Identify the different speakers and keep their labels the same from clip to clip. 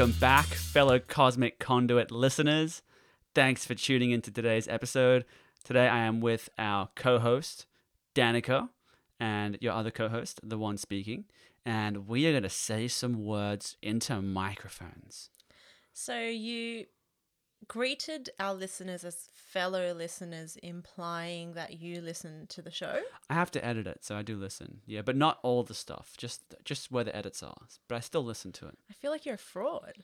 Speaker 1: Welcome back, fellow Cosmic Conduit listeners. Thanks for tuning into today's episode. Today I am with our co host, Danica, and your other co host, the one speaking. And we are going to say some words into microphones.
Speaker 2: So you greeted our listeners as fellow listeners, implying that you listen to the show.
Speaker 1: I have to edit it, so I do listen. Yeah, but not all the stuff, just just where the edits are. But I still listen to it.
Speaker 2: I feel like you're a fraud.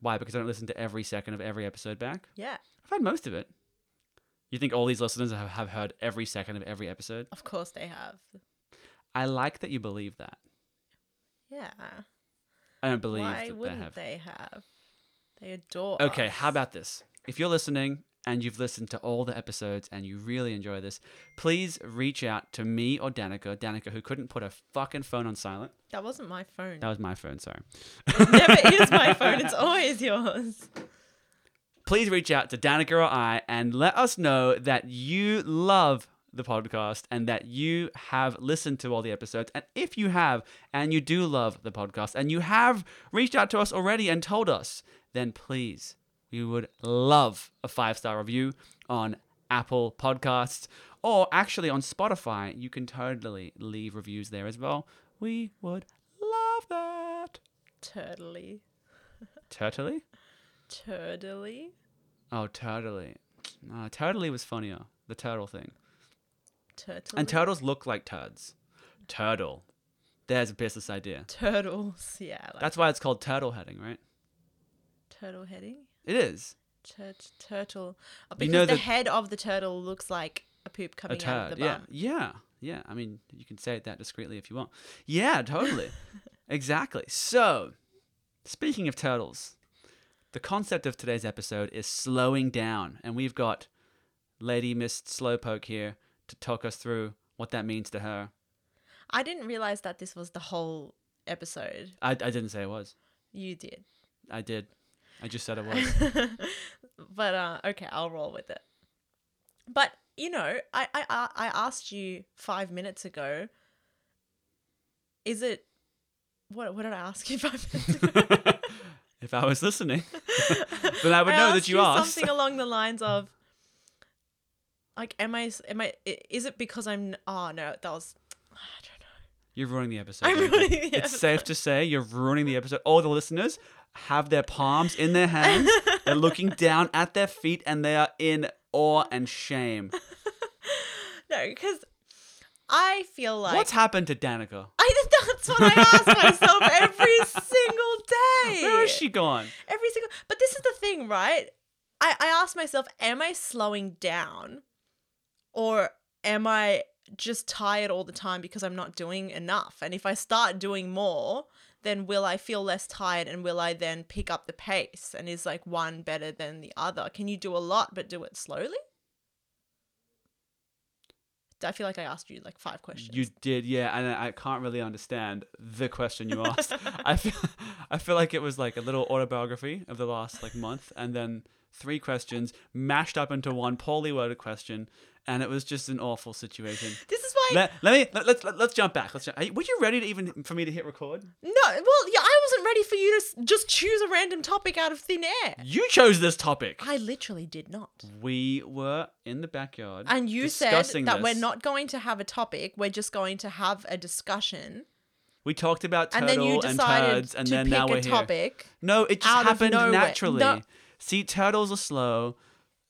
Speaker 1: Why? Because I don't listen to every second of every episode back?
Speaker 2: Yeah,
Speaker 1: I've had most of it. You think all these listeners have, have heard every second of every episode?
Speaker 2: of course they have.
Speaker 1: I like that you believe that.
Speaker 2: Yeah.
Speaker 1: I don't believe
Speaker 2: Why
Speaker 1: that they
Speaker 2: wouldn't
Speaker 1: have.
Speaker 2: they have? They adore.
Speaker 1: Okay,
Speaker 2: us.
Speaker 1: how about this? If you're listening and you've listened to all the episodes and you really enjoy this, please reach out to me or Danica. Danica, who couldn't put her fucking phone on silent.
Speaker 2: that wasn't my phone.
Speaker 1: That was my phone, sorry.
Speaker 2: It never is my phone. It's always yours.
Speaker 1: please reach out to Danica or I and let us know that you love the podcast and that you have listened to all the episodes. And if you have, and you do love the podcast, and you have reached out to us already and told us, then please, we would love a five star review on Apple Podcasts or actually on Spotify. You can totally leave reviews there as well. We would love that.
Speaker 2: Turtley.
Speaker 1: Turtley?
Speaker 2: Turtley.
Speaker 1: Oh, Turtley. Uh, Turtley was funnier. The turtle thing.
Speaker 2: Turtle.
Speaker 1: And turtles look like turds. Turtle. There's a business idea.
Speaker 2: Turtles. Yeah. Like
Speaker 1: That's why it's called turtle heading, right?
Speaker 2: Turtle heading.
Speaker 1: It is.
Speaker 2: Tur- turtle. Oh,
Speaker 1: You
Speaker 2: because
Speaker 1: know
Speaker 2: the
Speaker 1: that-
Speaker 2: head of the turtle looks like a poop
Speaker 1: A
Speaker 2: coming out of the
Speaker 1: Yeah. Yeah. Yeah. I mean, you can say it that discreetly if you want. Yeah, totally. exactly. So, speaking of turtles, the concept of today's episode is slowing down. And we've got Lady Miss Slowpoke here to talk us through what that means to her.
Speaker 2: I didn't realize that this was the whole episode.
Speaker 1: I, I didn't say it was.
Speaker 2: You did.
Speaker 1: I did. I just said it was.
Speaker 2: but uh, okay, I'll roll with it. But you know, I, I I I asked you five minutes ago. Is it what? What did I ask you five minutes ago?
Speaker 1: if I was listening, then I would know that
Speaker 2: asked
Speaker 1: you asked.
Speaker 2: something along the lines of, like, am I? Am I? i- Is it because I'm? Oh no, that was. I don't know.
Speaker 1: You're ruining the episode.
Speaker 2: I'm ruining the
Speaker 1: It's safe to say you're ruining the episode. All the listeners have their palms in their hands. They're looking down at their feet and they are in awe and shame.
Speaker 2: No, because I feel like
Speaker 1: What's happened to Danica?
Speaker 2: I that's what I ask myself every single day.
Speaker 1: Where is she gone?
Speaker 2: Every single but this is the thing, right? I, I ask myself, am I slowing down? Or am I just tired all the time because I'm not doing enough? And if I start doing more, then will I feel less tired and will I then pick up the pace? And is like one better than the other? Can you do a lot but do it slowly? I feel like I asked you like five questions.
Speaker 1: You did, yeah, and I can't really understand the question you asked. I feel, I feel like it was like a little autobiography of the last like month, and then three questions mashed up into one poorly worded question, and it was just an awful situation.
Speaker 2: this is why
Speaker 1: Let, let me let, let's let, let's jump back. Let's. Jump, you- were you ready to even for me to hit record?
Speaker 2: No, well, yeah, I wasn't ready for you to just choose a random topic out of thin air.
Speaker 1: You chose this topic.
Speaker 2: I literally did not.
Speaker 1: We were in the backyard,
Speaker 2: And you said that we're not going to have a topic, we're just going to have a discussion.
Speaker 1: We talked about turtle
Speaker 2: and then you
Speaker 1: and
Speaker 2: decided
Speaker 1: turds, and
Speaker 2: to
Speaker 1: then
Speaker 2: pick
Speaker 1: now we're
Speaker 2: a
Speaker 1: here.
Speaker 2: topic.
Speaker 1: No, it just happened naturally.
Speaker 2: No.
Speaker 1: See, turtles are slow.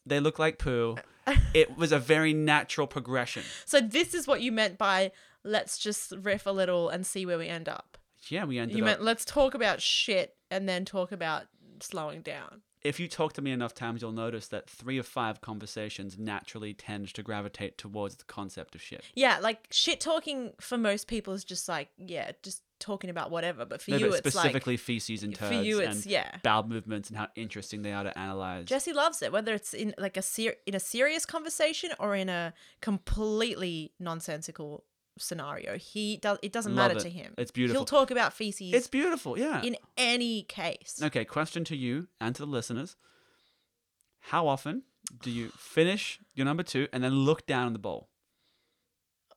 Speaker 1: They look like poo. it was a very natural progression.
Speaker 2: So this is what you meant by let's just riff a little and see where we end up.
Speaker 1: Yeah, we ended
Speaker 2: You
Speaker 1: up.
Speaker 2: meant let's talk about shit and then talk about slowing down.
Speaker 1: If you talk to me enough times, you'll notice that three of five conversations naturally tend to gravitate towards the concept of shit.
Speaker 2: Yeah, like shit talking for most people is just like, yeah, just talking about whatever. But for
Speaker 1: No,
Speaker 2: you,
Speaker 1: but
Speaker 2: it's like
Speaker 1: specifically feces and turds.
Speaker 2: for you, it's
Speaker 1: and
Speaker 2: yeah.
Speaker 1: bowel movements and how interesting they are to analyze.
Speaker 2: Jesse loves it, whether it's in like a ser- in a serious conversation or in a completely nonsensical scenario. He does. It doesn't
Speaker 1: Love
Speaker 2: matter
Speaker 1: it.
Speaker 2: to him.
Speaker 1: It's beautiful.
Speaker 2: He'll talk about feces
Speaker 1: it's beautiful, yeah.
Speaker 2: in any case.
Speaker 1: Okay, question to you and to the listeners. How often do you finish your number two and then look down in the bowl?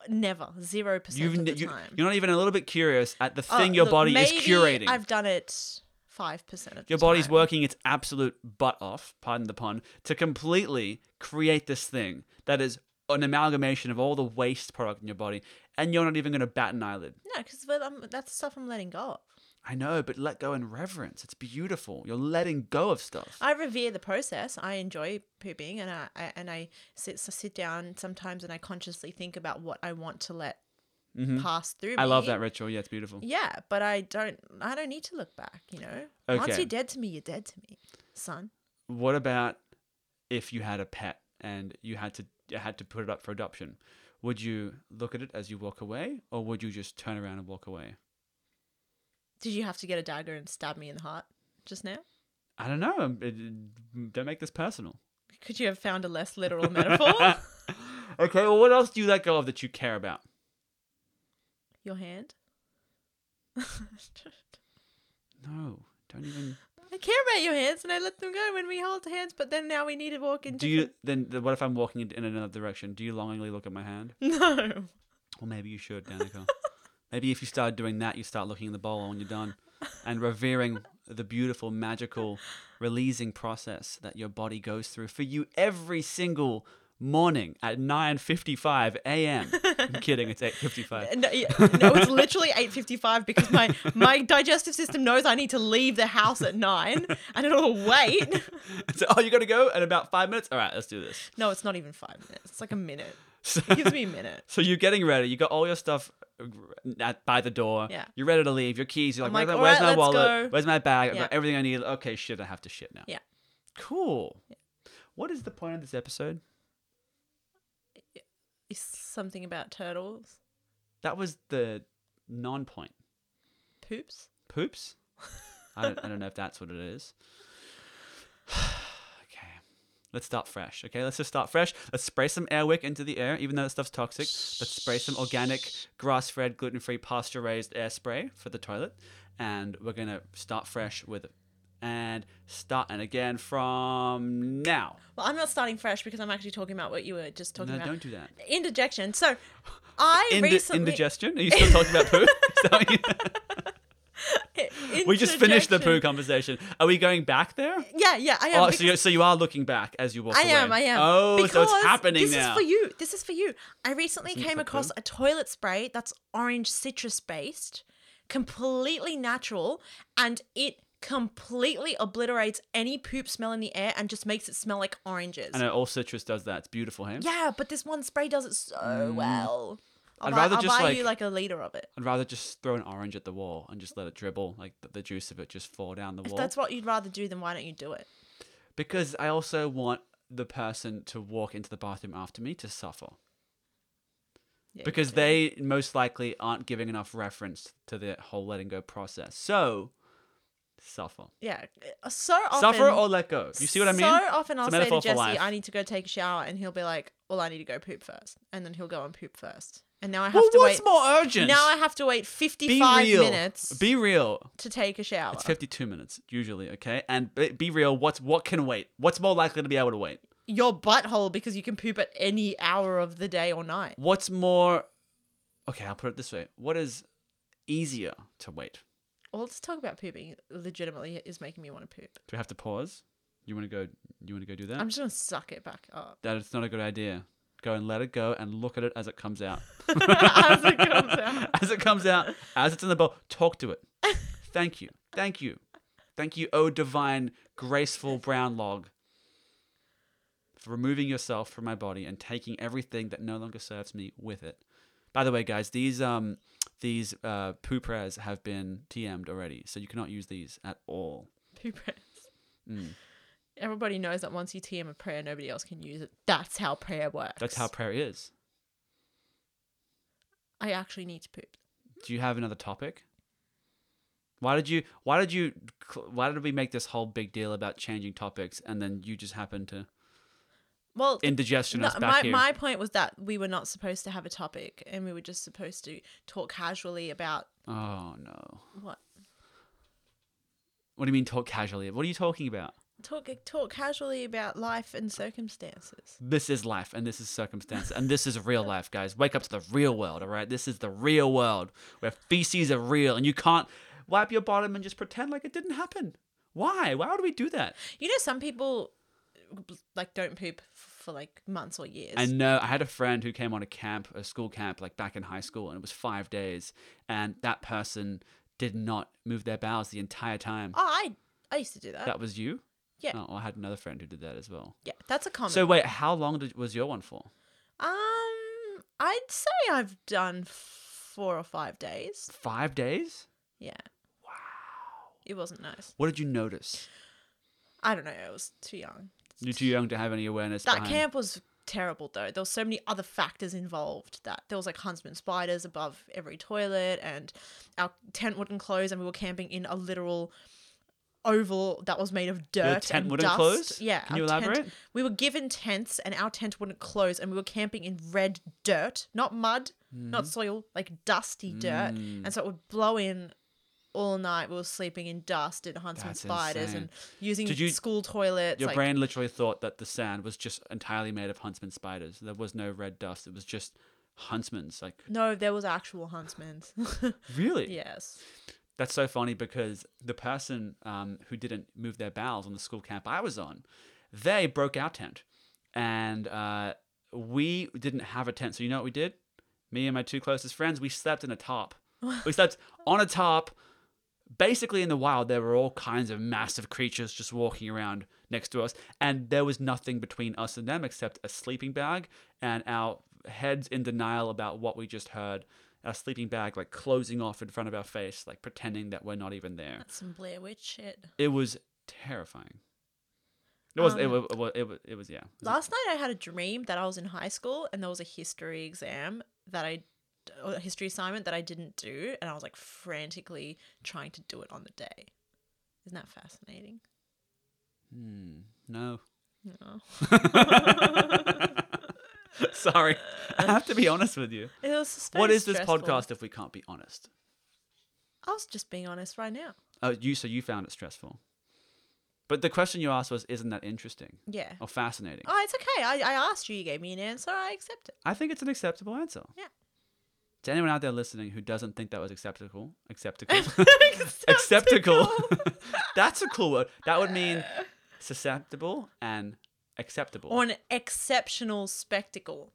Speaker 2: Never, zero percent of the
Speaker 1: you,
Speaker 2: time.
Speaker 1: you're not even a little bit curious at the
Speaker 2: Oh,
Speaker 1: thing your
Speaker 2: look,
Speaker 1: body is curating.
Speaker 2: I've done it five percent of
Speaker 1: Your body's
Speaker 2: time.
Speaker 1: working its absolute butt off, pardon the pun, to completely create this thing that is an amalgamation of all the waste product in your body, and you're not even going to bat an eyelid.
Speaker 2: No, because that's stuff I'm letting go of.
Speaker 1: I know, but let go in reverence. It's beautiful. You're letting go of stuff.
Speaker 2: I revere the process. I enjoy pooping, and I, I and I sit so sit down sometimes and I consciously think about what I want to let
Speaker 1: Mhm.
Speaker 2: pass through.
Speaker 1: I love that ritual. Yeah, it's beautiful.
Speaker 2: Yeah, but I don't. I don't need to look back. You know, once you're dead to me, you're dead to me, son.
Speaker 1: What about if you had a pet and you had to had to put it up for adoption? Would you look at it as you walk away, or would you just turn around and walk away?
Speaker 2: Did you have to get a dagger and stab me in the heart just now?
Speaker 1: I don't know. um, don't make this personal.
Speaker 2: Could you have found a less literal metaphor?
Speaker 1: okay. Well, what else do you let go of that you care about?
Speaker 2: Your hand.
Speaker 1: No, don't even.
Speaker 2: I care about your hands, and I let them go when we hold hands. But then now we need to walk in.
Speaker 1: Do you then? What if I'm walking in, in another direction? Do you longingly look at my hand?
Speaker 2: No.
Speaker 1: Well, maybe you should, Danica. maybe if you start doing that, you start looking in the bowl when you're done, and revering the beautiful, magical releasing process that your body goes through for you every single morning at 9:55 a.m. I'm kidding. It's 8:55.
Speaker 2: No, yeah, no, it's literally eight fifty-five because my my digestive system knows I need to leave the house at nine, and it'll wait.
Speaker 1: so, oh, you got to go in about five minutes. All right, let's do this.
Speaker 2: No, it's not even five minutes. It's like a minute.
Speaker 1: So,
Speaker 2: It gives me a minute.
Speaker 1: so you're getting ready. You got all your stuff at, by the door.
Speaker 2: Yeah.
Speaker 1: You're ready to leave. Your keys. You're like,
Speaker 2: like,
Speaker 1: where's,
Speaker 2: "All
Speaker 1: my-
Speaker 2: right,
Speaker 1: my wallet?
Speaker 2: go."
Speaker 1: Where's my bag? I've
Speaker 2: Yeah.
Speaker 1: got everything I need. Okay, shit. I have to shit now.
Speaker 2: Yeah.
Speaker 1: Cool. What is the point of this episode?
Speaker 2: It's something about turtles.
Speaker 1: That was the non-point.
Speaker 2: Poops.
Speaker 1: Poops. I don't, I don't know if that's what it is. okay. Let's start fresh. Okay, let's just start fresh. Let's spray some Airwick into the air, even though that stuff's toxic. Let's spray some organic, grass-fed, gluten-free, pasture-raised air spray for the toilet, and we're gonna start fresh with it. And start and again from now.
Speaker 2: Well, I'm not starting fresh because I'm actually talking about what you were just talking
Speaker 1: No,
Speaker 2: about.
Speaker 1: don't do that.
Speaker 2: Indigestion. So, I
Speaker 1: Indi-
Speaker 2: recently
Speaker 1: indigestion? Are you still talking about poo? Is that what you- we just finished the poo conversation. Are we going back there?
Speaker 2: Yeah, yeah, I am.
Speaker 1: Oh, so, you're, so you are looking back as you walk
Speaker 2: I
Speaker 1: away.
Speaker 2: am, I am.
Speaker 1: Oh, so it's
Speaker 2: Because
Speaker 1: happening
Speaker 2: this
Speaker 1: now.
Speaker 2: is for you. This is for you. I recently
Speaker 1: Isn't
Speaker 2: came across
Speaker 1: poo?
Speaker 2: a toilet spray that's orange citrus based, completely natural, and it completely obliterates any poop smell in the air and just makes it smell like oranges.
Speaker 1: I know all citrus does that. It's beautiful, hey?
Speaker 2: Yeah, but this one spray does it so well. I'll
Speaker 1: Mm. I'd
Speaker 2: buy,
Speaker 1: rather
Speaker 2: I'll
Speaker 1: just,
Speaker 2: buy you
Speaker 1: like-
Speaker 2: like a liter of it.
Speaker 1: I'd rather just throw an orange at the wall and just let it dribble, like the, the juice of it just fall down the
Speaker 2: If
Speaker 1: wall.
Speaker 2: that's what you'd rather do, then why don't you do it?
Speaker 1: Because I also want the person to walk into the bathroom after me to suffer.
Speaker 2: Yeah,
Speaker 1: Because they most likely aren't giving enough reference to the whole letting go process. So, suffer.
Speaker 2: yeah, uh, so often
Speaker 1: Suffer or let go. You see what I mean?
Speaker 2: So often I'll say to Jesse. I need to go take a shower, and he'll be like, "Well, I need to go poop first. and then he'll go and poop first, and now I have
Speaker 1: well,
Speaker 2: to
Speaker 1: what's
Speaker 2: wait.
Speaker 1: more urgent?
Speaker 2: Now I have to wait
Speaker 1: Be
Speaker 2: fifty-five
Speaker 1: real.
Speaker 2: minutes
Speaker 1: Be real.
Speaker 2: to take a shower.
Speaker 1: It's 52 minutes usually, okay? And be, be real, what's what can wait? What's more likely to be able to wait?
Speaker 2: Your butthole because you can poop at any hour of the day or night.
Speaker 1: What's more Okay, I'll put it this way. What is easier to wait?
Speaker 2: Well, let's talk about pooping. Legitimately is making me want to poop.
Speaker 1: Do we have to pause? You want to go you want to go do that?
Speaker 2: I'm just gonna suck it back up
Speaker 1: That is not a good idea. Go and let it go and look at it as it comes out.
Speaker 2: as it comes out.
Speaker 1: as it comes out, as it's in the bowl, talk to it. Thank you. Thank you. Thank you, oh divine, graceful brown log, for removing yourself from my body and taking everything that no longer serves me with it. By the way, guys, these um these uh, poo prayers have been TM'd already, so you cannot use these at all.
Speaker 2: Poop prayers.
Speaker 1: Mm.
Speaker 2: Everybody knows that once you TM a prayer, nobody else can use it. That's how prayer works.
Speaker 1: That's how prayer is.
Speaker 2: I actually need to poop.
Speaker 1: Do you have another topic? Why did you? Why did you? Why did we make this whole big deal about changing topics, and then you just happen to
Speaker 2: Well,
Speaker 1: indigestion
Speaker 2: no, my,
Speaker 1: here?
Speaker 2: my point was that we were not supposed to have a topic and we were just supposed to talk casually about
Speaker 1: Oh no!
Speaker 2: what?
Speaker 1: What do you mean talk casually? What are you talking about?
Speaker 2: Talk talk casually about life and circumstances.
Speaker 1: This is life, and this is circumstance, and this is real life, guys. Wake up to the real world, all right? This is the real world where feces are real, and you can't. wipe your bottom and just pretend like it didn't happen. Why? Why would we do that?
Speaker 2: You know, some people like don't poop for like months or years.
Speaker 1: I know I had a friend who came on a camp, a school camp, like back in high school, and it was five days, and that person did not move their bowels the entire time.
Speaker 2: oh, I I used to do that.
Speaker 1: That was you?
Speaker 2: Yeah.
Speaker 1: Oh, I had another friend who did that as well.
Speaker 2: Yeah, that's a common.
Speaker 1: So wait, how long did, was your one for?
Speaker 2: um, I'd say I've done four or five days.
Speaker 1: Five days?
Speaker 2: Yeah,
Speaker 1: Wow.
Speaker 2: it wasn't nice.
Speaker 1: What did you notice?
Speaker 2: I don't know. I was too young.
Speaker 1: You're too young to have any awareness.
Speaker 2: That
Speaker 1: behind-
Speaker 2: camp was terrible though. There were so many other factors involved that there was like huntsman spiders above every toilet and our tent wouldn't close and we were camping in a literal oval that was made of dirt
Speaker 1: tent
Speaker 2: and
Speaker 1: wouldn't
Speaker 2: dust.
Speaker 1: close?
Speaker 2: Yeah.
Speaker 1: Can you
Speaker 2: our tent-
Speaker 1: elaborate?
Speaker 2: we were given tents and our tent wouldn't close and we were camping in red dirt, not mud, not soil, like dusty dirt.
Speaker 1: Mm.
Speaker 2: And so it would blow in all night. We were sleeping in dust in huntsman
Speaker 1: That's
Speaker 2: spiders
Speaker 1: insane.
Speaker 2: and using
Speaker 1: Did you-
Speaker 2: school toilets.
Speaker 1: Your
Speaker 2: like,
Speaker 1: brain literally thought that the sand was just entirely made of huntsman spiders. There was no red dust. It was just huntsman's. Like
Speaker 2: No, there was actual huntsmen.
Speaker 1: really?
Speaker 2: yes.
Speaker 1: That's so funny because the person um, who didn't move their bowels on the school camp I was on, they broke our tent, and uh, we didn't have a tent. So you know what we did? Me and my two closest friends, we slept in a tarp. we slept on a tarp. Basically, in the wild, there were all kinds of massive creatures just walking around next to us, and there was nothing between us and them except a sleeping bag and our heads in denial about what we just heard. Our sleeping bag like closing off in front of our face, like pretending that we're not even there.
Speaker 2: That's some Blair Witch shit.
Speaker 1: It was terrifying. It was. it,
Speaker 2: Um,
Speaker 1: was. It was. It was. It was. Yeah. It
Speaker 2: Last night I had a dream that I was in high school and there was a history exam that I a history assignment that I didn't do and I was like frantically trying to do it on the day. Isn't that fascinating?
Speaker 1: Hmm, no.
Speaker 2: No.
Speaker 1: Sorry, I have to be honest with you.
Speaker 2: It was
Speaker 1: What is this
Speaker 2: stressful.
Speaker 1: podcast if we can't be honest?
Speaker 2: I was just being honest right now.
Speaker 1: Oh, you. So you found it stressful. But the question you asked was, "Isn't that interesting
Speaker 2: Yeah.
Speaker 1: or fascinating?"
Speaker 2: Oh, it's okay. I, I asked you, you gave me an answer. I accept it.
Speaker 1: I think it's an acceptable answer.
Speaker 2: Yeah.
Speaker 1: To anyone out there listening who doesn't think that was acceptable, acceptable, acceptable, that's a cool word. That would mean susceptible and acceptable.
Speaker 2: or an exceptional spectacle.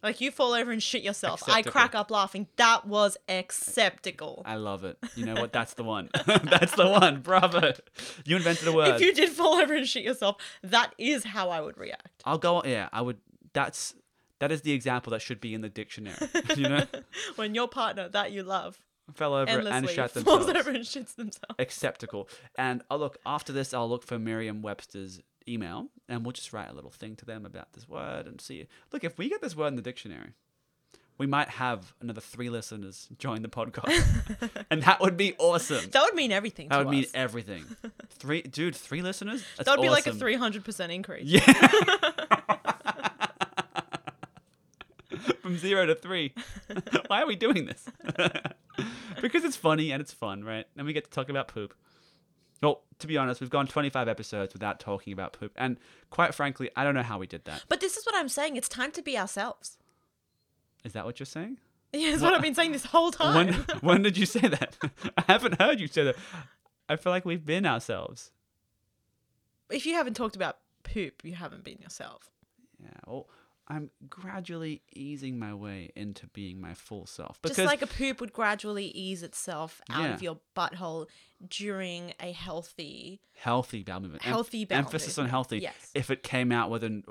Speaker 2: Like you fall over and shit yourself. I crack up laughing. That was acceptable.
Speaker 1: I love it. You know what? That's the one. That's the one. Bravo. You invented a word.
Speaker 2: If you did fall over and shit yourself, that is how I would react.
Speaker 1: I'll go. Yeah, I would. That's that is the example that should be in the dictionary. You know,
Speaker 2: when your partner that you love
Speaker 1: fell over and
Speaker 2: endlessly
Speaker 1: shut
Speaker 2: falls over and shits themselves.
Speaker 1: Acceptable. And I'll look after this. I'll look for Merriam-Webster's email, and we'll just write a little thing to them about this word and see. Look, if we get this word in the dictionary, we might have another three listeners join the podcast, and that would be awesome.
Speaker 2: That would mean everything.
Speaker 1: That would mean everything. Three, dude, three listeners. That's
Speaker 2: that would be like a three hundred percent increase.
Speaker 1: Yeah. From zero to three. Why are we doing this? because it's funny and it's fun, right? And we get to talk about poop. Well, to be honest, we've gone 25 episodes without talking about poop. And quite frankly, I don't know how we did that.
Speaker 2: But this is what I'm saying. It's time to be ourselves.
Speaker 1: Is that what you're saying?
Speaker 2: Yeah, that's what I've been saying this whole time.
Speaker 1: When, when did you say that? I haven't heard you say that. I feel like we've been ourselves.
Speaker 2: if you haven't talked about poop, you haven't been yourself.
Speaker 1: Yeah. Well, I'm gradually easing my way into being my full self. Because
Speaker 2: Just like a poop would gradually ease itself out
Speaker 1: Yeah.
Speaker 2: of your butthole during a healthy,
Speaker 1: healthy bowel movement.
Speaker 2: Healthy bowel
Speaker 1: emphasis on healthy.
Speaker 2: Yes.
Speaker 1: If it came out within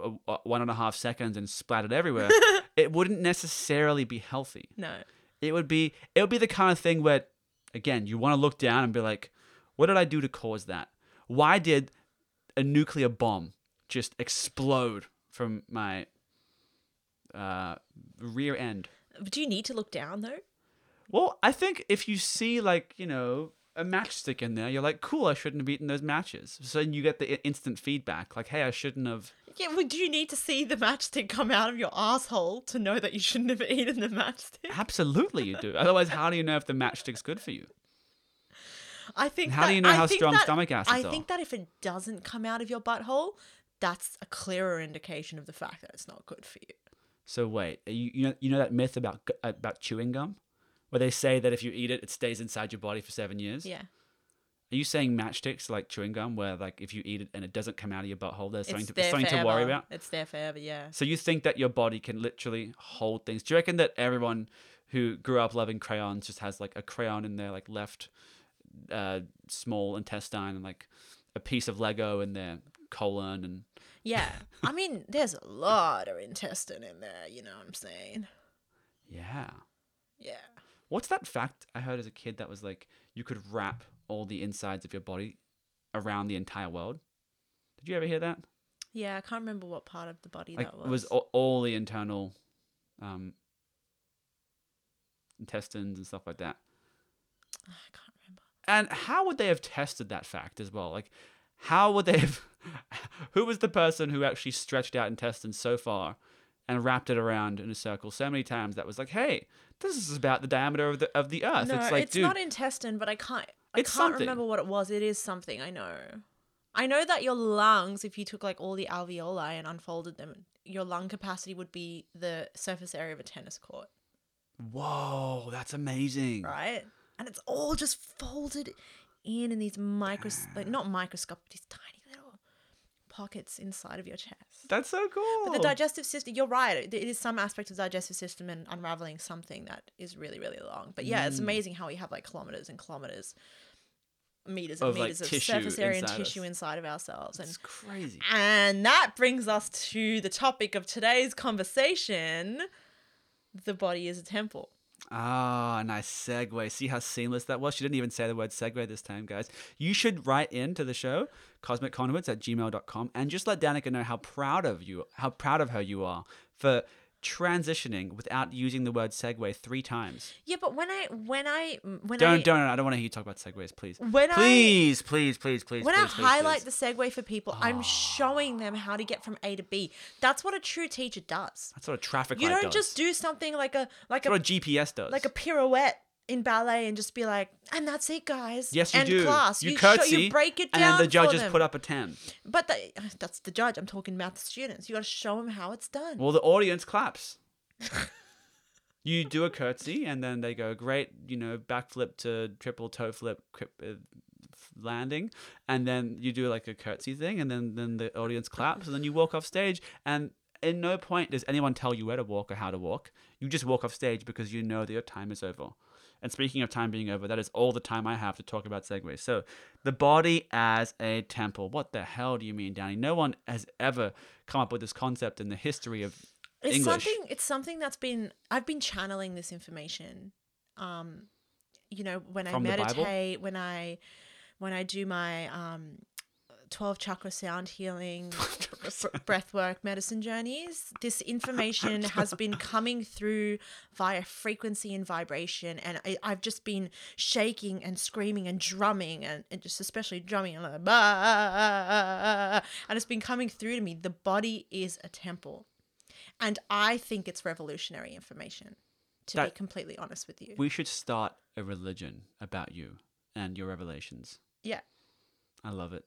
Speaker 1: one and a half seconds and splattered everywhere, it wouldn't necessarily be healthy.
Speaker 2: No.
Speaker 1: It would be it would be the kind of thing where, again, you want to look down and be like, what did I do to cause that? Why did a nuclear bomb just explode from my uh, rear end?
Speaker 2: Do you need to look down though?
Speaker 1: Well, I think if you see like you know a matchstick in there, you're like, cool, I shouldn't have eaten those matches. So then you get the instant feedback, like, hey, I shouldn't have.
Speaker 2: Yeah, well, do you need to see the matchstick come out of your asshole to know that you shouldn't have eaten the matchstick?
Speaker 1: Absolutely, you do. Otherwise, how do you know if the matchstick's good for you?
Speaker 2: I think.
Speaker 1: How do you know
Speaker 2: I
Speaker 1: how strong
Speaker 2: that-
Speaker 1: stomach acids
Speaker 2: I
Speaker 1: are?
Speaker 2: think that if it doesn't come out of your butthole, that's a clearer indication of the fact that it's not good for you.
Speaker 1: So wait, you you know you know that myth about about chewing gum, where they say that if you eat it, it stays inside your body for seven years.
Speaker 2: Yeah.
Speaker 1: Are you saying matchsticks like chewing gum, where like if you eat it and it doesn't come out of your butthole, there's something, to,
Speaker 2: there
Speaker 1: something
Speaker 2: forever.
Speaker 1: to worry about?
Speaker 2: It's there forever, yeah.
Speaker 1: So you think that your body can literally hold things? Do you reckon that everyone who grew up loving crayons just has like a crayon in their like left uh, small intestine and like a piece of Lego in their colon and
Speaker 2: Yeah. I mean, there's a lot of intestine in there, you know what I'm saying?
Speaker 1: yeah.
Speaker 2: Yeah.
Speaker 1: What's that fact I heard as a kid that was like you could wrap all the insides of your body around the entire world? Did you ever hear that?
Speaker 2: Yeah, I can't remember what part of the body
Speaker 1: Like
Speaker 2: that
Speaker 1: it was
Speaker 2: was.
Speaker 1: all, all the internal um, intestines and stuff like that.
Speaker 2: I can't remember.
Speaker 1: And how would they have tested that fact as well? Like, how would they have? who was the person who actually stretched out intestines so far and wrapped it around in a circle so many times that was like, hey, this is about the diameter of the of the Earth.
Speaker 2: no,
Speaker 1: it's like, dude,
Speaker 2: not intestine, but I can't. I can't
Speaker 1: something.
Speaker 2: remember what it was. It is something. I know. I know that your lungs, if you took like all the alveoli and unfolded them, your lung capacity would be the surface area of a tennis court,
Speaker 1: whoa, that's amazing.
Speaker 2: right? And it's all just folded in in these micros, like not microscopic, these tiny little pockets inside of your chest.
Speaker 1: That's so cool.
Speaker 2: But the digestive system, you're right. It is some aspect of the digestive system and unraveling something that is really, really long. But yeah,
Speaker 1: Mm.
Speaker 2: it's amazing how we have like kilometers and kilometers, meters and
Speaker 1: Of, like,
Speaker 2: meters of surface area and
Speaker 1: inside us.
Speaker 2: tissue inside of ourselves. And
Speaker 1: It's crazy.
Speaker 2: and that brings us to the topic of today's conversation. The body is a temple.
Speaker 1: Ah, nice segue. See how seamless that was? She didn't even say the word segue this time, guys. You should write into the show, cosmicconduits at gmail.com, and just let Danica know how proud of you, how proud of her you are for transitioning without using the word segue three times.
Speaker 2: Yeah, but when I when I when
Speaker 1: Don't,
Speaker 2: I
Speaker 1: don't, I don't want to hear you talk about segues, please.
Speaker 2: When I-
Speaker 1: please, please, please, please,
Speaker 2: when
Speaker 1: please,
Speaker 2: I
Speaker 1: please,
Speaker 2: highlight
Speaker 1: please.
Speaker 2: the segue for people, I'm ah. showing them how to get from A to B. That's what a true teacher does.
Speaker 1: That's what a traffic
Speaker 2: You don't
Speaker 1: does.
Speaker 2: just do something like a like
Speaker 1: That's
Speaker 2: a
Speaker 1: what a GPS does.
Speaker 2: like a pirouette in ballet and just be like, and that's it, guys.
Speaker 1: yes, you
Speaker 2: End
Speaker 1: do.
Speaker 2: class.
Speaker 1: You,
Speaker 2: You, show-
Speaker 1: curtsy,
Speaker 2: you break it
Speaker 1: and
Speaker 2: down
Speaker 1: then the judges put up a 10.
Speaker 2: But the, that's the judge. I'm talking about the students. You got to show them how it's done.
Speaker 1: Well, the audience claps. you do a curtsy, and then they go, "Great," you know, backflip to triple toe flip, uh, landing, and then you do like a curtsy thing, and then then the audience claps, and then you walk off stage, and in no point does anyone tell you where to walk or how to walk. You just walk off stage because you know that your time is over. And speaking of time being over, that is all the time I have to talk about segues. So, the body as a temple. What the hell do you mean, Danny? No one has ever come up with this concept in the history of
Speaker 2: it's
Speaker 1: English.
Speaker 2: something. It's something that's been. I've been channeling this information. Um, you know, when
Speaker 1: From
Speaker 2: I meditate, when I when I do my um. 12 chakra sound healing breath work medicine journeys. This information has been coming through via frequency and vibration and I, i've just been shaking and screaming and drumming and, and just especially drumming and like bah, ah, ah, ah, and it's been coming through to me. The body is a temple and i think it's revolutionary information to be completely honest with you.
Speaker 1: We should start a religion about you and your revelations.
Speaker 2: yeah.
Speaker 1: I love it.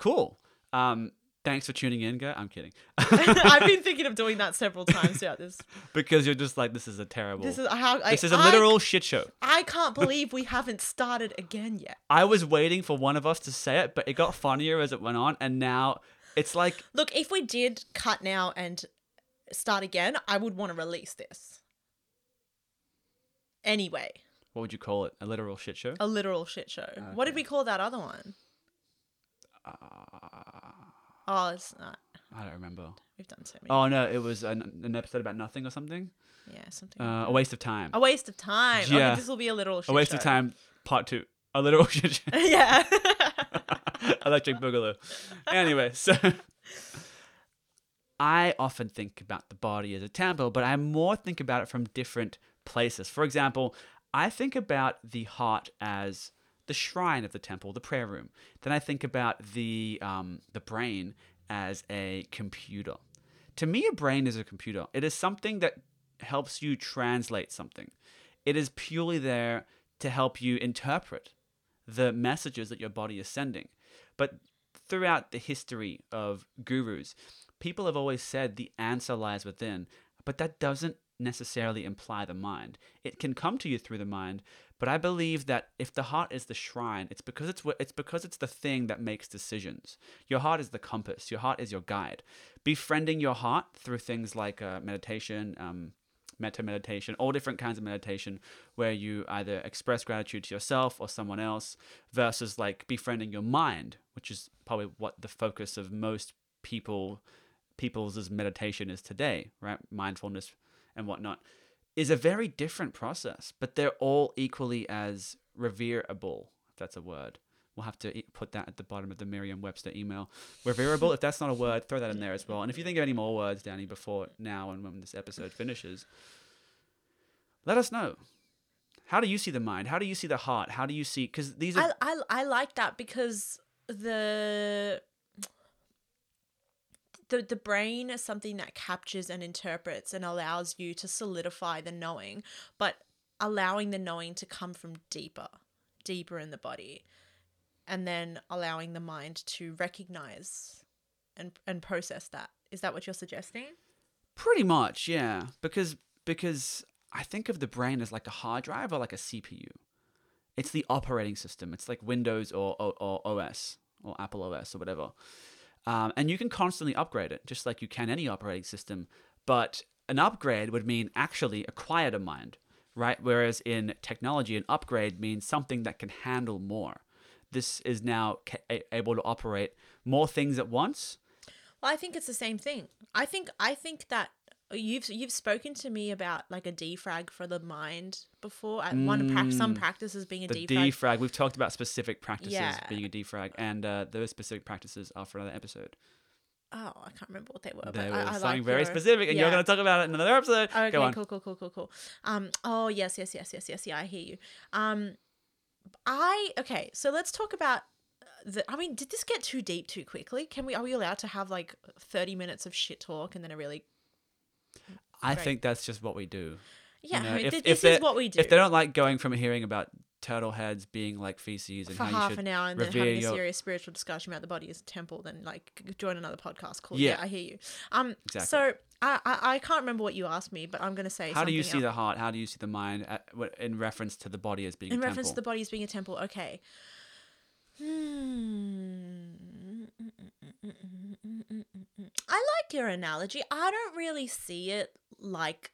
Speaker 1: Cool. Um, thanks for tuning in, guy. I'm kidding.
Speaker 2: i've been thinking of doing that several times throughout this
Speaker 1: because you're just like, this is a terrible.
Speaker 2: this is how I,
Speaker 1: this is a
Speaker 2: I-
Speaker 1: literal shit show.
Speaker 2: I can't believe we haven't started again yet.
Speaker 1: I was waiting for one of us to say it, but it got funnier as it went on, and now it's like
Speaker 2: Look, if we did cut now and start again, I would want to release this. Anyway,
Speaker 1: what would you call it? A literal shit show?
Speaker 2: a literal shit show. What did we call that other one?
Speaker 1: Uh,
Speaker 2: Oh, it's not.
Speaker 1: I don't remember.
Speaker 2: We've done so many.
Speaker 1: Oh no, it was an, an episode about nothing or something.
Speaker 2: yeah, something.
Speaker 1: Uh, a waste of time.
Speaker 2: a waste of time.
Speaker 1: Yeah.
Speaker 2: Okay, this will be a literal
Speaker 1: A waste
Speaker 2: show.
Speaker 1: of time. Part two. A literal shit show.
Speaker 2: yeah.
Speaker 1: Electric Boogaloo. Anyway, so I often think about the body as a temple, but I more think about it from different places. For example, I think about the heart as the shrine of the temple, the prayer room. Then I think about the um, the brain as a computer. To me, a brain is a computer. It is something that helps you translate something. It is purely there to help you interpret the messages that your body is sending. But throughout the history of gurus, people have always said the answer lies within, but that doesn't necessarily imply the mind. It can come to you through the mind, but I believe that if the heart is the shrine, it's because it's it's because it's the thing that makes decisions. Your heart is the compass. Your heart is your guide. Befriending your heart through things like uh, meditation, um, metta meditation, all different kinds of meditation, where you either express gratitude to yourself or someone else, versus like befriending your mind, which is probably what the focus of most people people's meditation is today, right? Mindfulness and whatnot is a very different process, but they're all equally as revereable, if that's a word. We'll have to put that at the bottom of the Merriam Webster email. Revereable, if that's not a word, throw that in there as well. And if you think of any more words, Danny, before now and when this episode finishes, let us know. How do you see the mind? How do you see the heart? How do you see? Because these are.
Speaker 2: I, I I like that because the the the brain is something that captures and interprets and allows you to solidify the knowing, but allowing the knowing to come from deeper, deeper in the body, and then allowing the mind to recognize and and process that. Is that what you're suggesting?
Speaker 1: Pretty much, yeah. Because because I think of the brain as like a hard drive or like a CPU. It's the operating system. It's like Windows or, or, or OS or Apple OS or whatever. Um, and you can constantly upgrade it, just like you can any operating system. But an upgrade would mean actually a mind, right? Whereas in technology, an upgrade means something that can handle more. This is now ca- able to operate more things at once.
Speaker 2: Well, I think it's the same thing. I think I think that you've you've spoken to me about like a defrag for the mind before. At one prac- some practices being a
Speaker 1: Mm. The
Speaker 2: defrag.
Speaker 1: defrag. We've talked about specific practices
Speaker 2: Yeah.
Speaker 1: being a defrag, and uh, those specific practices are for another episode.
Speaker 2: oh, I can't remember what they were.
Speaker 1: They
Speaker 2: but
Speaker 1: were
Speaker 2: I, I
Speaker 1: something
Speaker 2: like
Speaker 1: very
Speaker 2: your-
Speaker 1: specific, and you're going to talk about it in another episode.
Speaker 2: Okay,
Speaker 1: Go on.
Speaker 2: cool, cool, cool, cool, cool. Um, oh yes, yes, yes, yes, yes, yeah, I hear you. Um, I okay, so let's talk about the. I mean, did this get too deep too quickly? Can we? Are we allowed to have like thirty minutes of shit talk and then a really?
Speaker 1: I
Speaker 2: Great.
Speaker 1: think that's just what we do.
Speaker 2: Yeah,
Speaker 1: You know,
Speaker 2: I mean,
Speaker 1: if-
Speaker 2: th-
Speaker 1: if
Speaker 2: this
Speaker 1: they're-
Speaker 2: is what we do
Speaker 1: If they don't like going from hearing about turtle heads being like feces and
Speaker 2: for
Speaker 1: how you
Speaker 2: half
Speaker 1: should
Speaker 2: an hour and then having a serious spiritual discussion about the body as a temple, then like join another podcast called
Speaker 1: Yeah.
Speaker 2: Yeah, I hear you. Um,
Speaker 1: Exactly.
Speaker 2: so I, I I can't remember what you asked me, but I'm gonna say
Speaker 1: how do you see
Speaker 2: else.
Speaker 1: the heart? How do you see the mind at, what- in reference to the body as being
Speaker 2: in reference
Speaker 1: temple?
Speaker 2: to the body as being a temple okay hmm. I like your analogy i don't really see it like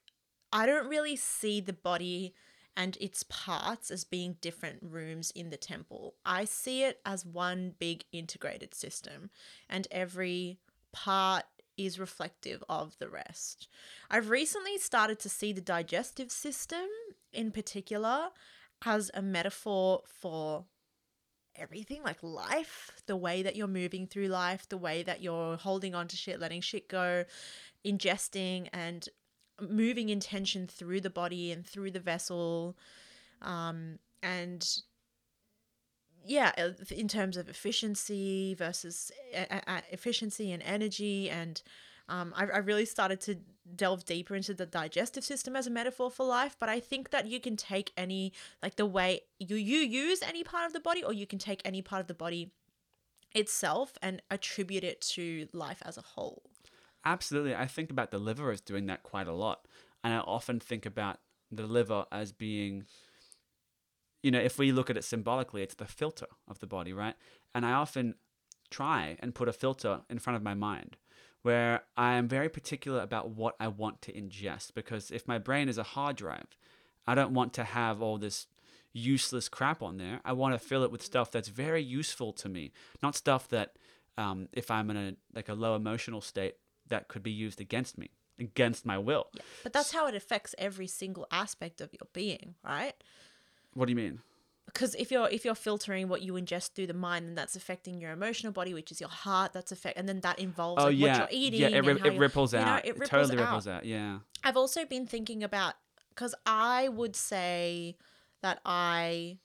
Speaker 2: i don't really see the body and its parts as being different rooms in the temple i see it as one big integrated system and every part is reflective of the rest. I've recently started to see the digestive system in particular as a metaphor for everything like life, the way that you're moving through life, the way that you're holding on to shit, letting shit go, ingesting and moving intention through the body and through the vessel. Um, and yeah, uh, in terms of efficiency versus efficiency and energy, and um, I, I really started to delve deeper into the digestive system as a metaphor for life. But I think that you can take any, like the way you you use any part of the body, or you can take any part of the body itself and attribute it to life as a whole.
Speaker 1: Absolutely. I think about the liver as doing that quite a lot. And I often think about the liver as being, you know, if we look at it symbolically, it's the filter of the body, right? And I often try and put a filter in front of my mind where I am very particular about what I want to ingest. Because if my brain is a hard drive, I don't want to have all this useless crap on there. I want to fill it with stuff that's very useful to me, not stuff that, um, if I'm in a like a low emotional state, that could be used against me, against my will.
Speaker 2: Yeah, but that's how it affects every single aspect of your being, right?
Speaker 1: What do you mean?
Speaker 2: Because if you're if you're filtering what you ingest through the mind, then that's affecting your emotional body, which is your heart. That's affect, and then that involves
Speaker 1: Oh
Speaker 2: like,
Speaker 1: yeah,
Speaker 2: what you're eating.
Speaker 1: yeah. It, ri- it ripples
Speaker 2: you know,
Speaker 1: out.
Speaker 2: it
Speaker 1: it
Speaker 2: ripples
Speaker 1: totally
Speaker 2: out.
Speaker 1: ripples out. Yeah.
Speaker 2: I've also been thinking about because I would say that I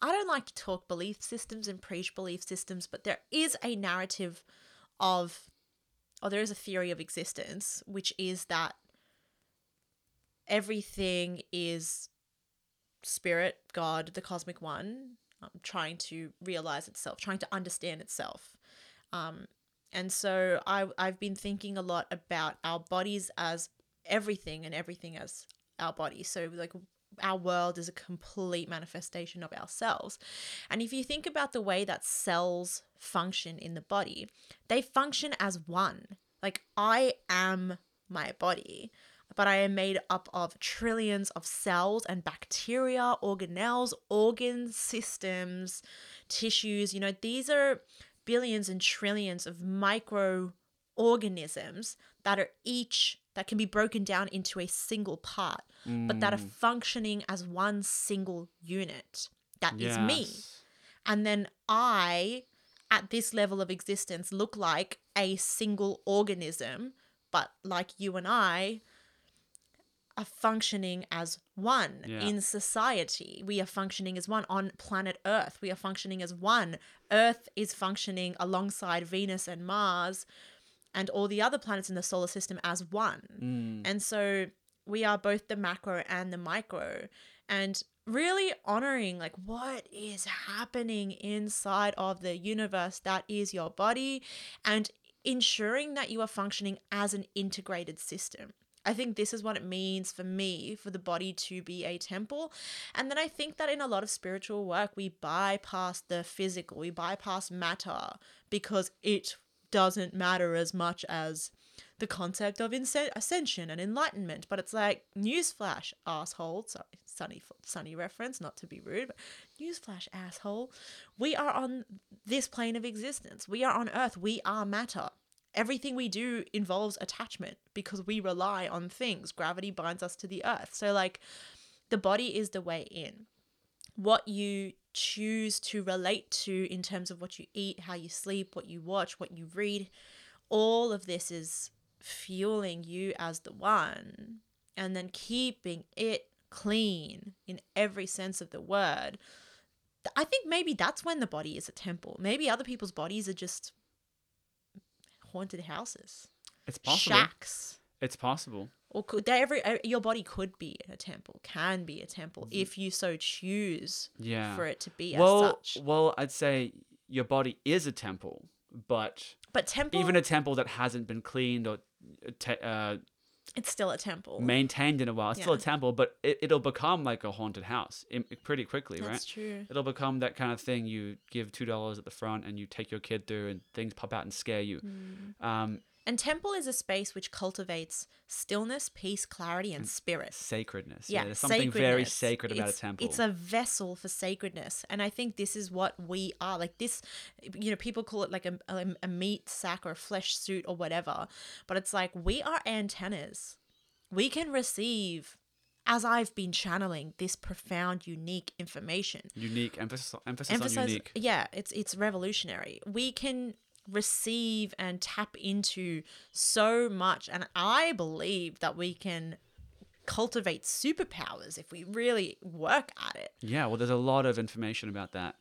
Speaker 2: I don't like to talk belief systems and preach belief systems, but there is a narrative of or there is a theory of existence which is that everything is spirit, God, the cosmic one, um, trying to realize itself, trying to understand itself. Um, and so I, I've been thinking a lot about our bodies as everything and everything as our body. So like our world is a complete manifestation of ourselves. And if you think about the way that cells function in the body, they function as one. Like I am my body, but I am made up of trillions of cells and bacteria, organelles, organs, systems, tissues. You know, these are billions and trillions of microorganisms that are each that can be broken down into a single part, but that are
Speaker 1: Mm.
Speaker 2: functioning as one single unit. That is me. And then I, at this level of existence, look like a single organism, but like you and I are functioning as one
Speaker 1: Yeah.
Speaker 2: in society. We are functioning as one on planet Earth. We are functioning as one. Earth is functioning alongside Venus and Mars and all the other planets in the solar system as one.
Speaker 1: Mm.
Speaker 2: And so we are both the macro and the micro and really honoring like what is happening inside of the universe that is your body and ensuring that you are functioning as an integrated system. I think this is what it means for me for the body to be a temple. And then I think that in a lot of spiritual work, we bypass the physical, we bypass matter because it doesn't matter as much as the concept of ascension and enlightenment. But it's like, newsflash, asshole. Sorry, sunny, sunny reference, not to be rude, but newsflash, asshole. We are on this plane of existence. We are on Earth. We are matter. Everything we do involves attachment because we rely on things. Gravity binds us to the Earth. So, like, the body is the way in. What you choose to relate to in terms of what you eat, how you sleep, what you watch, what you read, all of this is fueling you as the one and then keeping it clean in every sense of the word. I think maybe that's when the body is a temple. Maybe other people's bodies are just haunted houses,
Speaker 1: It's possible.
Speaker 2: shacks.
Speaker 1: It's possible.
Speaker 2: Or could they every uh, your body could be a temple, can be a temple if you so choose
Speaker 1: Yeah.
Speaker 2: for it to be as
Speaker 1: well,
Speaker 2: such.
Speaker 1: well, I'd say your body is a temple, but
Speaker 2: But temple,
Speaker 1: even a temple that hasn't been cleaned or te- uh,
Speaker 2: it's still a temple.
Speaker 1: maintained in a while, it's still a
Speaker 2: Yeah.
Speaker 1: temple, but it, it'll become like a haunted house im- pretty quickly, right?
Speaker 2: That's true.
Speaker 1: It'll become that kind of thing. You give two dollars at the front, and you take your kid through, and things pop out and scare you.
Speaker 2: Mm.
Speaker 1: Um,
Speaker 2: And temple is a space which cultivates stillness, peace, clarity, and spirit.
Speaker 1: sacredness. Yeah,
Speaker 2: Yeah,
Speaker 1: there's something very sacred about
Speaker 2: It's-
Speaker 1: a temple.
Speaker 2: It's a vessel for sacredness, and I think this is what we are. Like this, you know, people call it like a, a, a meat sack or a flesh suit or whatever, but it's like we are antennas. We can receive, as I've been channeling, this profound, unique information.
Speaker 1: unique emphasis. Emphasis on unique.
Speaker 2: yeah, it's it's revolutionary. We can receive and tap into so much, and I believe that we can cultivate superpowers if we really work at it.
Speaker 1: Yeah, well, there's a lot of information about that.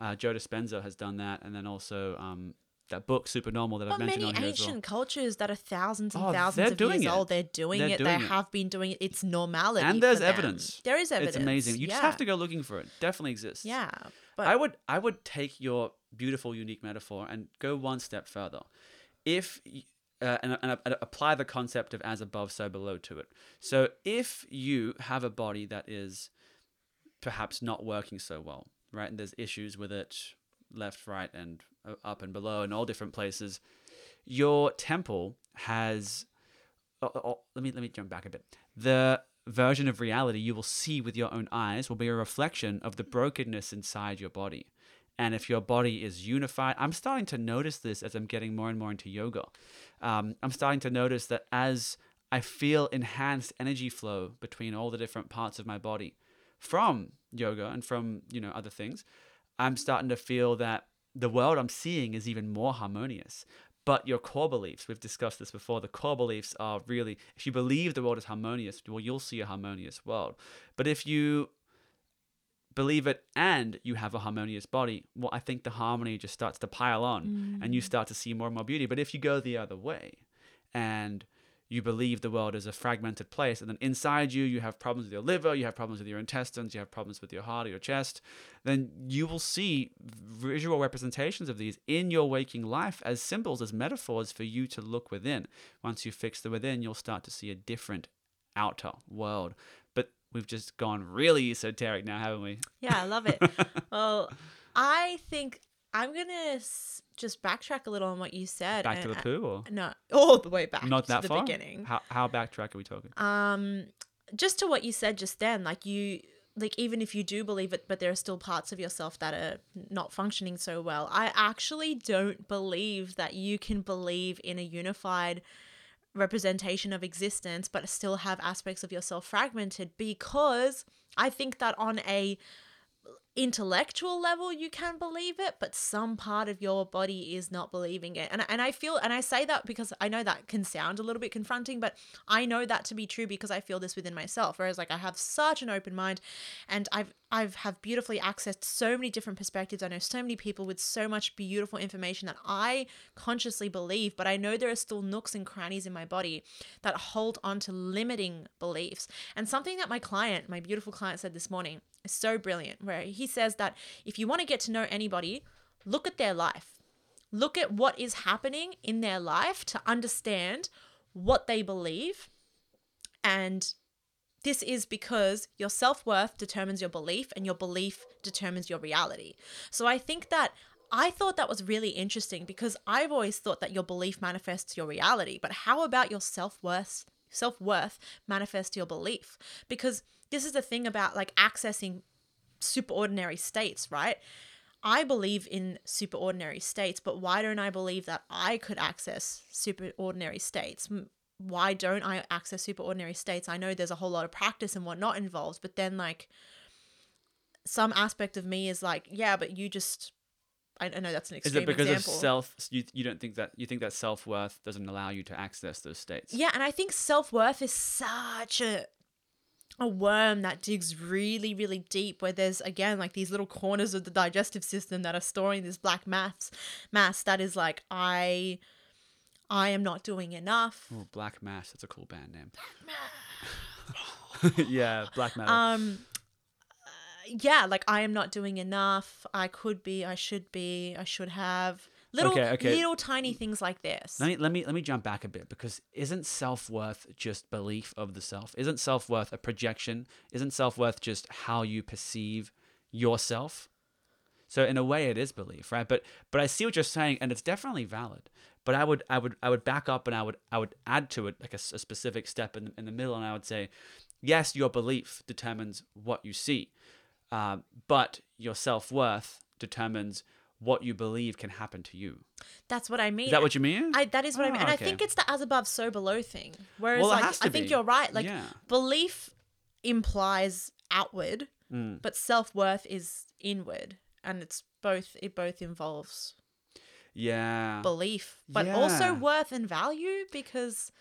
Speaker 1: Uh, Joe Dispenza has done that, and then also um, that book Supernormal that I've mentioned
Speaker 2: many
Speaker 1: on here as well.
Speaker 2: ancient cultures that are thousands and
Speaker 1: Oh,
Speaker 2: thousands
Speaker 1: they're
Speaker 2: of
Speaker 1: doing
Speaker 2: years
Speaker 1: it.
Speaker 2: old, they're doing
Speaker 1: They're
Speaker 2: it.
Speaker 1: doing
Speaker 2: they
Speaker 1: it.
Speaker 2: have been doing it. It's normality.
Speaker 1: And
Speaker 2: for
Speaker 1: there's
Speaker 2: them.
Speaker 1: evidence.
Speaker 2: There is evidence.
Speaker 1: It's amazing. You just have to go looking for it. Definitely exists.
Speaker 2: Yeah, but
Speaker 1: I would I would take your beautiful unique metaphor and go one step further. If y- uh, and, and, and apply the concept of as above so below to it. So if you have a body that is perhaps not working so well, right? And there's issues with it left, right and uh, up and below and all different places. Your temple has oh, oh, oh, let me let me jump back a bit. The version of reality you will see with your own eyes will be a reflection of the brokenness inside your body. And if your body is unified, I'm starting to notice this as I'm getting more and more into yoga. Um, I'm starting to notice that as I feel enhanced energy flow between all the different parts of my body from yoga and from you know other things, I'm starting to feel that the world I'm seeing is even more harmonious. But your core beliefs, we've discussed this before, the core beliefs are really, if you believe the world is harmonious, well, you'll see a harmonious world. But if you believe it and you have a harmonious body, well, I think the harmony just starts to pile on and you mm. start to see more and more beauty. But if you go the other way and you believe the world is a fragmented place, and then inside you, you have problems with your liver, you have problems with your intestines, you have problems with your heart or your chest, then you will see visual representations of these in your waking life as symbols, as metaphors for you to look within. Once you fix the within, you'll start to see a different outer world. But we've just gone really esoteric now, haven't we?
Speaker 2: Yeah, I love it. well, I think I'm gonna s- just backtrack a little on what you said.
Speaker 1: Back to
Speaker 2: and-
Speaker 1: the poo, or
Speaker 2: No, all the way back.
Speaker 1: not
Speaker 2: to
Speaker 1: that
Speaker 2: the
Speaker 1: far?
Speaker 2: beginning.
Speaker 1: How, how backtrack are we talking?
Speaker 2: Um, just to what you said just then, like you, like even if you do believe it, but there are still parts of yourself that are not functioning so well. I actually don't believe that you can believe in a unified representation of existence, but still have aspects of yourself fragmented because I think that on a intellectual level you can believe it but some part of your body is not believing it. And, and i feel and i say that because i know that can sound a little bit confronting but i know that to be true because i feel this within myself whereas like i have such an open mind and i've i've have beautifully accessed so many different perspectives. I know so many people with so much beautiful information that i consciously believe but i know there are still nooks and crannies in my body that hold on to limiting beliefs. And something that my client my beautiful client said this morning is so brilliant where he says that if you want to get to know anybody look at their life. Look at what is happening in their life to understand what they believe and this is because your self worth determines your belief, and your belief determines your reality. So I think that I thought that was really interesting because I've always thought that your belief manifests your reality. But how about your self worth? Self worth manifests your belief because this is the thing about like accessing superordinary states, right? I believe in superordinary states, but why don't I believe that I could access superordinary states? Why don't I access superordinary states? I know there's a whole lot of practice and whatnot involved, but then like some aspect of me is like, yeah, but you just. I I know that's an
Speaker 1: Is it because
Speaker 2: example.
Speaker 1: of self? You, you don't think that you think that self worth doesn't allow you to access those states?
Speaker 2: Yeah, and I think self worth is such a a worm that digs really, really deep. Where there's again like these little corners of the digestive system that are storing this black mass, mass that is like I, I am not doing enough.
Speaker 1: Oh, Black Mass. That's a cool band name. yeah, Black Metal.
Speaker 2: Um, uh, yeah, like I am not doing enough. I could be. I should be. I should have. Little,
Speaker 1: Okay, okay.
Speaker 2: little tiny things like this.
Speaker 1: let me let me let me jump back a bit because isn't self worth just belief of the self? Isn't self worth a projection? Isn't self worth just how you perceive yourself? So in a way, it is belief, right? But but I see what you're saying, and it's definitely valid. But I would I would I would back up and I would I would add to it like a, a specific step in the, in the middle, and I would say, yes, your belief determines what you see, uh, but your self worth determines what you believe can happen to you.
Speaker 2: That's what I mean.
Speaker 1: Is that what you mean?
Speaker 2: I, that is what I mean. And
Speaker 1: okay.
Speaker 2: I think it's the as above, so below thing. Whereas,
Speaker 1: Well,
Speaker 2: like, I think you're right. Like,
Speaker 1: Yeah.
Speaker 2: belief implies outward,
Speaker 1: Mm.
Speaker 2: but self worth is inward. And it's both, it both involves
Speaker 1: Yeah.
Speaker 2: belief, but also worth and value because,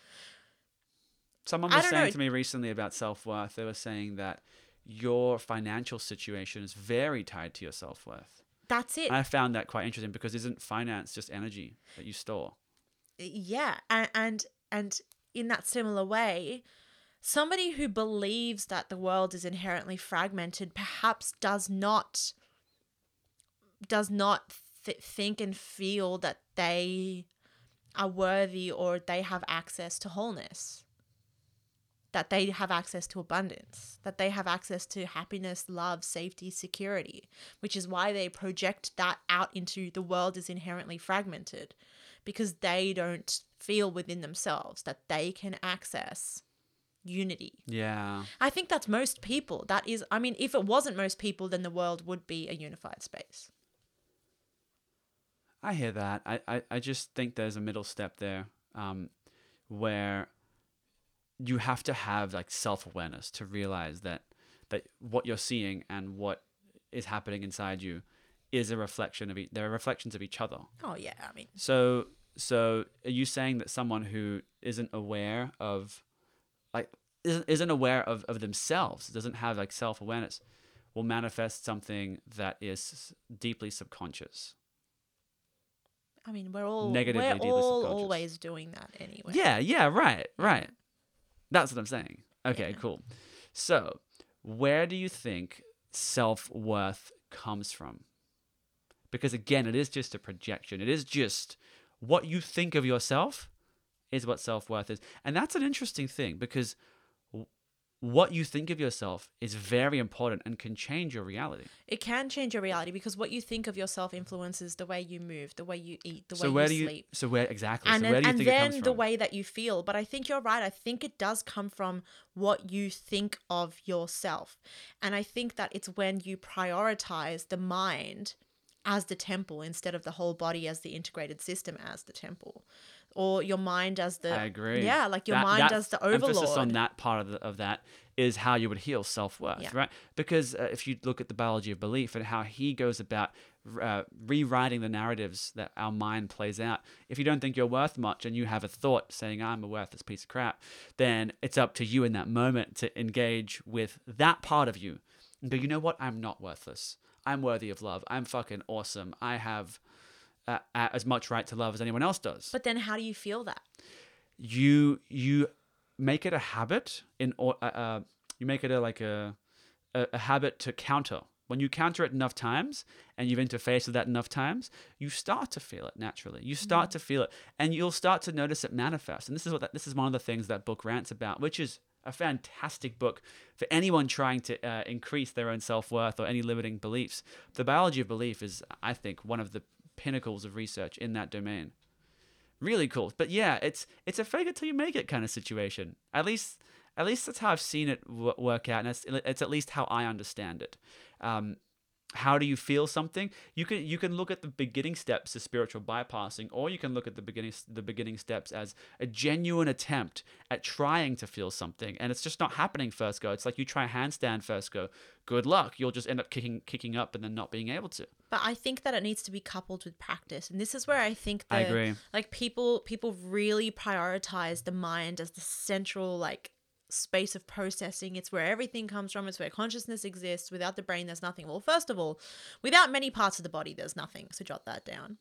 Speaker 1: Someone was saying
Speaker 2: know.
Speaker 1: to me recently about self worth. They were saying that your financial situation is very tied to your self worth.
Speaker 2: that's it.
Speaker 1: And I found that quite interesting because isn't finance just energy that you store?
Speaker 2: yeah and, and and in that similar way somebody who believes that the world is inherently fragmented perhaps does not does not th- think and feel that they are worthy or they have access to wholeness that they have access to abundance that they have access to happiness love safety security which is why they project that out into the world is inherently fragmented because they don't feel within themselves that they can access unity.
Speaker 1: Yeah.
Speaker 2: I think that's most people. That is, I mean, if it wasn't most people, then the world would be a unified space.
Speaker 1: I hear that. I, I, I just think there's a middle step there um, where you have to have like self awareness to realize that that what you're seeing and what is happening inside you is a reflection of each, they're reflections of each other.
Speaker 2: Oh, yeah. I mean,
Speaker 1: So so are you saying that someone who isn't aware of like isn't isn't aware of, of themselves, doesn't have like self awareness, will manifest something that is deeply subconscious?
Speaker 2: I mean, we're all we're all always doing that anyway.
Speaker 1: Yeah, yeah, right, right. That's what I'm saying. Okay,
Speaker 2: Yeah.
Speaker 1: cool. So, where do you think self worth comes from? Because again, it is just a projection. It is just what you think of yourself is what self worth is. And that's an interesting thing because what you think of yourself is very important and can change your reality.
Speaker 2: It can change your reality because what you think of yourself influences the way you move, the way you eat, the
Speaker 1: so
Speaker 2: way
Speaker 1: where
Speaker 2: you
Speaker 1: do you
Speaker 2: sleep.
Speaker 1: so where exactly
Speaker 2: and
Speaker 1: so
Speaker 2: then,
Speaker 1: where do you
Speaker 2: and then the way that you feel. But I think you're right. I think it does come from what you think of yourself. And I think that it's when you prioritize the mind as the temple instead of the whole body as the integrated system as the temple. Or your mind as the
Speaker 1: I agree.
Speaker 2: Yeah, like your
Speaker 1: That-
Speaker 2: mind
Speaker 1: that
Speaker 2: as the
Speaker 1: Emphasis on that part of, the, of that is how you would heal self worth,
Speaker 2: Yeah.
Speaker 1: right? Because uh, if you look at the biology of belief and how he goes about uh, rewriting the narratives that our mind plays out, if you don't think you're worth much and you have a thought saying, I'm a worthless piece of crap, then it's up to you in that moment to engage with that part of you and go, you know what? I'm not worthless. I'm worthy of love. I'm fucking awesome. I have. Uh, as much right to love as anyone else does.
Speaker 2: But then how do you feel that?
Speaker 1: you you make it a habit in or uh, uh, you make it a like a, a a habit to counter. When you counter it enough times and you've interfaced with that enough times you start to feel it naturally. You start to feel it. And you'll start to notice it manifest. And this is what that, this is one of the things that book rants about which is a fantastic book for anyone trying to uh, increase their own self-worth or any limiting beliefs. The biology of belief is i think one of the pinnacles of research in that domain really cool. But yeah, it's it's a fake it till you make it kind of situation. At least at least that's how I've seen it work out, and it's, it's at least how I understand it. Um, how do you feel something? You can you can look at the beginning steps as spiritual bypassing, or you can look at the beginning the beginning steps as a genuine attempt at trying to feel something, and it's just not happening first go. It's like you try a handstand first go. Good luck. You'll just end up kicking kicking up and then not being able to.
Speaker 2: But I think that it needs to be coupled with practice. And this is where I think the
Speaker 1: I agree.
Speaker 2: like people people really prioritize the mind as the central like space of processing. It's where everything comes from. It's where consciousness exists. Without the brain, there's nothing. Well, first of all, without many parts of the body, there's nothing. So jot that down.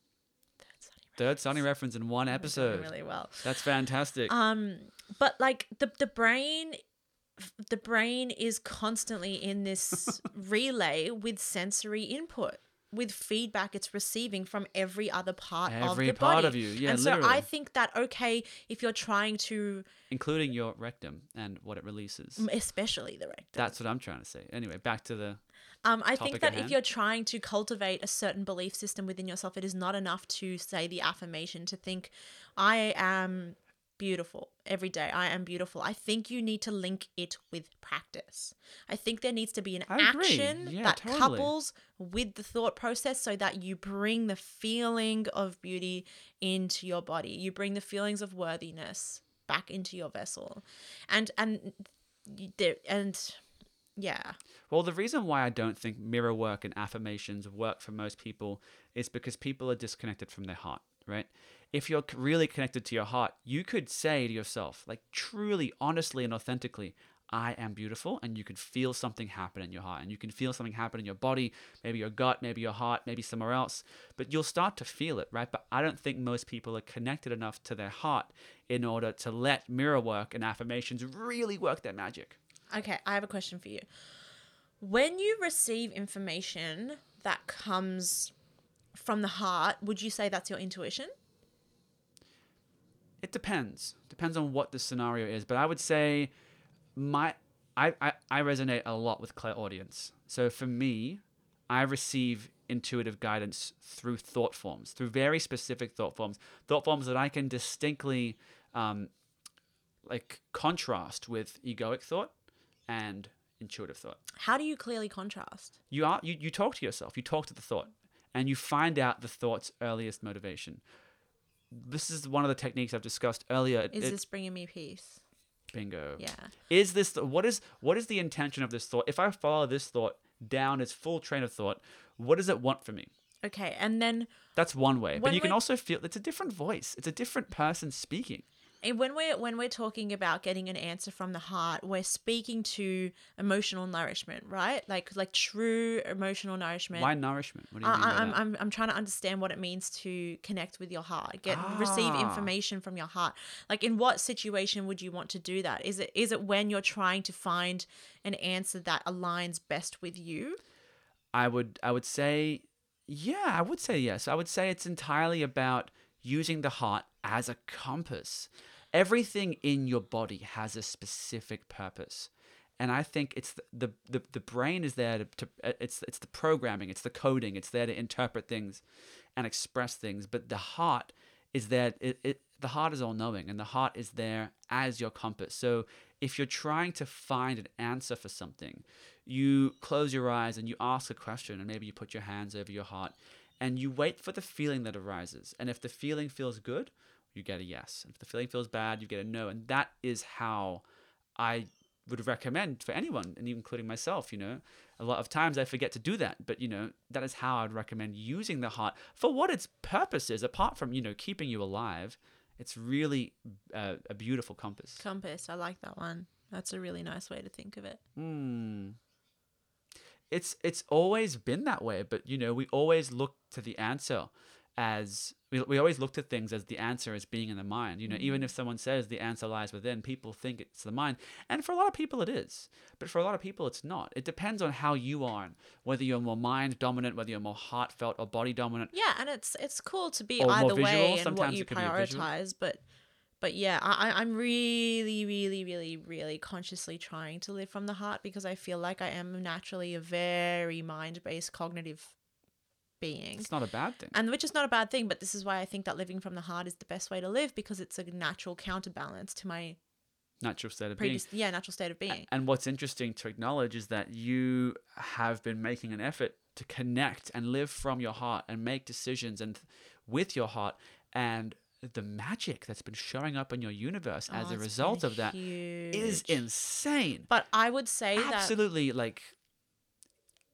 Speaker 2: That's
Speaker 1: Third Sunny reference in one episode.
Speaker 2: really well.
Speaker 1: That's fantastic.
Speaker 2: Um, but like the the brain, the brain is constantly in this relay with sensory input, with feedback it's receiving from every other part of
Speaker 1: Every
Speaker 2: the
Speaker 1: part
Speaker 2: body.
Speaker 1: of you. Yeah,
Speaker 2: and so I think that okay, if you're trying to,
Speaker 1: including your rectum and what it releases.
Speaker 2: especially the rectum.
Speaker 1: That's what I'm trying to say. Anyway, back to the
Speaker 2: Um, I think
Speaker 1: at
Speaker 2: that if you're trying to cultivate a certain belief system within yourself, it is not enough to say the affirmation to think, I am beautiful every day. I am beautiful. I think you need to link it with practice. I think there needs to be an
Speaker 1: I
Speaker 2: action
Speaker 1: Yeah,
Speaker 2: that
Speaker 1: totally.
Speaker 2: couples with the thought process so that you bring the feeling of beauty into your body. You bring the feelings of worthiness back into your vessel. And and and yeah.
Speaker 1: Well, the reason why I don't think mirror work and affirmations work for most people is because people are disconnected from their heart, right? If you're really connected to your heart, you could say to yourself, like truly, honestly, and authentically, I am beautiful, and you can feel something happen in your heart, and you can feel something happen in your body, maybe your gut, maybe your heart, maybe somewhere else, but you'll start to feel it, right? But I don't think most people are connected enough to their heart in order to let mirror work and affirmations really work their magic.
Speaker 2: Okay, I have a question for you. When you receive information that comes from the heart, would you say that's your intuition?
Speaker 1: It depends. Depends on what the scenario is. But I would say my I, I, I resonate a lot with clairaudience. So for me, I receive intuitive guidance through thought forms, through very specific thought forms, thought forms that I can distinctly um, like contrast with egoic thought and intuitive thought.
Speaker 2: How do you clearly contrast?
Speaker 1: You are you, you talk to yourself, you talk to the thought, and you find out the thought's earliest motivation. This is one of the techniques I've discussed earlier.
Speaker 2: Is
Speaker 1: it-
Speaker 2: this bringing me peace?
Speaker 1: bingo?
Speaker 2: Yeah.
Speaker 1: Is this what is what is the intention of this thought? If I follow this thought down its full train of thought, what does it want from me?
Speaker 2: Okay, and then
Speaker 1: That's one way. but you can also feel it's a different voice. It's a different person speaking.
Speaker 2: And when we're when we're talking about getting an answer from the heart, we're speaking to emotional nourishment, right? Like like true emotional nourishment.
Speaker 1: Why nourishment? What do you mean
Speaker 2: I,
Speaker 1: by
Speaker 2: I'm? I'm, I'm trying to understand what it means to connect with your heart, get receive
Speaker 1: Ah.
Speaker 2: information from your heart. Like, in what situation would you want to do that? Is it is it when you're trying to find an answer that aligns best with you?
Speaker 1: I would I would say yeah, I would say yes. I would say it's entirely about using the heart as a compass. Everything in your body has a specific purpose. And I think it's the the, the, brain is there to, to uh, it's it's the programming, it's the coding, it's there to interpret things and express things, but the heart is there it, it the heart is all knowing and the heart is there as your compass. So if you're trying to find an answer for something, you close your eyes and you ask a question and maybe you put your hands over your heart and you wait for the feeling that arises. And if the feeling feels good, you get a yes. And if the feeling feels bad, you get a no. And that is how I would recommend for anyone, and even including myself, you know. A lot of times I forget to do that, but you know, that is how I'd recommend using the heart for what its purpose is, apart from, you know, keeping you alive. It's really uh, a beautiful compass.
Speaker 2: Compass. I like that one. That's a really nice way to think of it.
Speaker 1: Hmm. It's it's always been that way, but you know, we always look to the answer as we, we always look to things as the answer as being in the mind. You know, even if mm-hmm. someone says the answer lies within, people think it's the mind. And for a lot of people it is. But for a lot of people it's not. It depends on how you are and whether you're more mind dominant, whether you're more heartfelt or body dominant.
Speaker 2: Yeah, and it's it's cool to be either way and what you
Speaker 1: it could be a visual.
Speaker 2: prioritize, but but yeah, I, I'm really, really, really, really consciously trying to live from the heart because I feel like I am naturally a very mind based cognitive being.
Speaker 1: It's not a bad thing.
Speaker 2: And which is not a bad thing, but this is why I think that living from the heart is the best way to live because it's a natural counterbalance to my
Speaker 1: Natural state of being.
Speaker 2: yeah, natural state of being.
Speaker 1: And what's interesting to acknowledge is that you have been making an effort to connect and live from your heart and make decisions and with your heart and the magic that's been showing up in your universe oh, as
Speaker 2: Oh,
Speaker 1: a result of that is
Speaker 2: huge.
Speaker 1: insane.
Speaker 2: But I would say that
Speaker 1: Absolutely like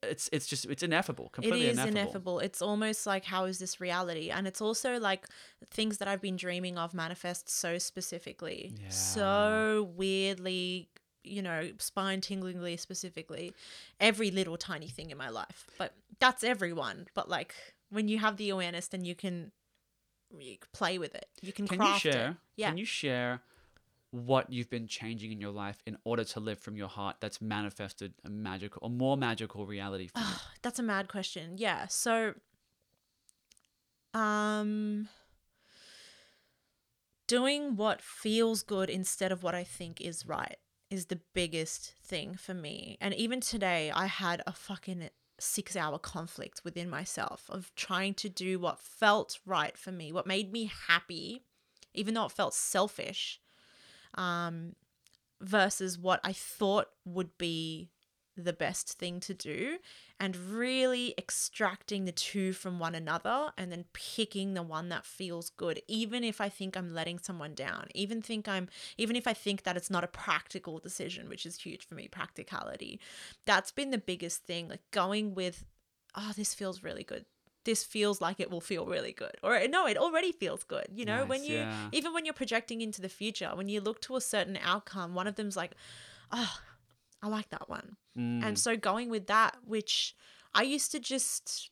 Speaker 1: it's it's just it's ineffable, completely
Speaker 2: is
Speaker 1: ineffable.
Speaker 2: ineffable. It's almost like how is this reality? And it's also like things that I've been dreaming of manifest so specifically, so weirdly, you know, spine tinglingly specifically. Every little tiny thing in my life, but that's everyone. But like when you have the awareness, then you can, you play with it. You can,
Speaker 1: Can you share?
Speaker 2: it. Yeah.
Speaker 1: Can you share what you've been changing in your life in order to live from your heart that's manifested a magical or more magical reality for you?
Speaker 2: That's a mad question. Yeah. So um doing what feels good instead of what I think is right is the biggest thing for me. And even today I had a fucking 6-hour conflict within myself of trying to do what felt right for me, what made me happy even though it felt selfish. Um versus what I thought would be the best thing to do and really extracting the two from one another and then picking the one that feels good even if I think I'm letting someone down even think I'm even if I think that it's not a practical decision which is huge for me practicality. That's been the biggest thing like going with oh this feels really good. This feels like it will feel really good. Or no it already feels good you know? When you
Speaker 1: yeah.
Speaker 2: even when you're projecting into the future when you look to a certain outcome one of them's like oh i like that one
Speaker 1: Mm.
Speaker 2: and so going with that which i used to just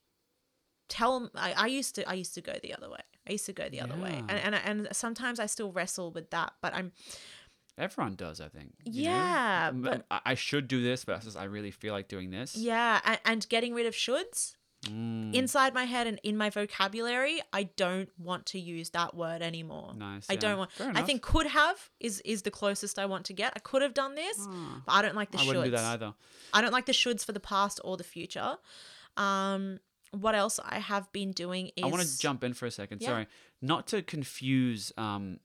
Speaker 2: tell I, I used to i used to go the other way i used to go the other way and, and and sometimes i still wrestle with that but i'm
Speaker 1: Everyone does, I think. know?
Speaker 2: Yeah,
Speaker 1: M-
Speaker 2: but-
Speaker 1: I should do this versus I really feel like doing this.
Speaker 2: yeah and, and getting rid of shoulds
Speaker 1: Mm,
Speaker 2: inside my head and in my vocabulary i don't want to use that word anymore
Speaker 1: nice.
Speaker 2: i
Speaker 1: yeah.
Speaker 2: don't want i think could have is is the closest i want to get i could have done this
Speaker 1: Ah,
Speaker 2: but i don't like the
Speaker 1: I
Speaker 2: shoulds
Speaker 1: wouldn't do that either.
Speaker 2: I don't like the shoulds for the past or the future. Um, what else I have been doing is
Speaker 1: I want to jump in for a second.
Speaker 2: Yeah.
Speaker 1: Sorry, not to confuse um,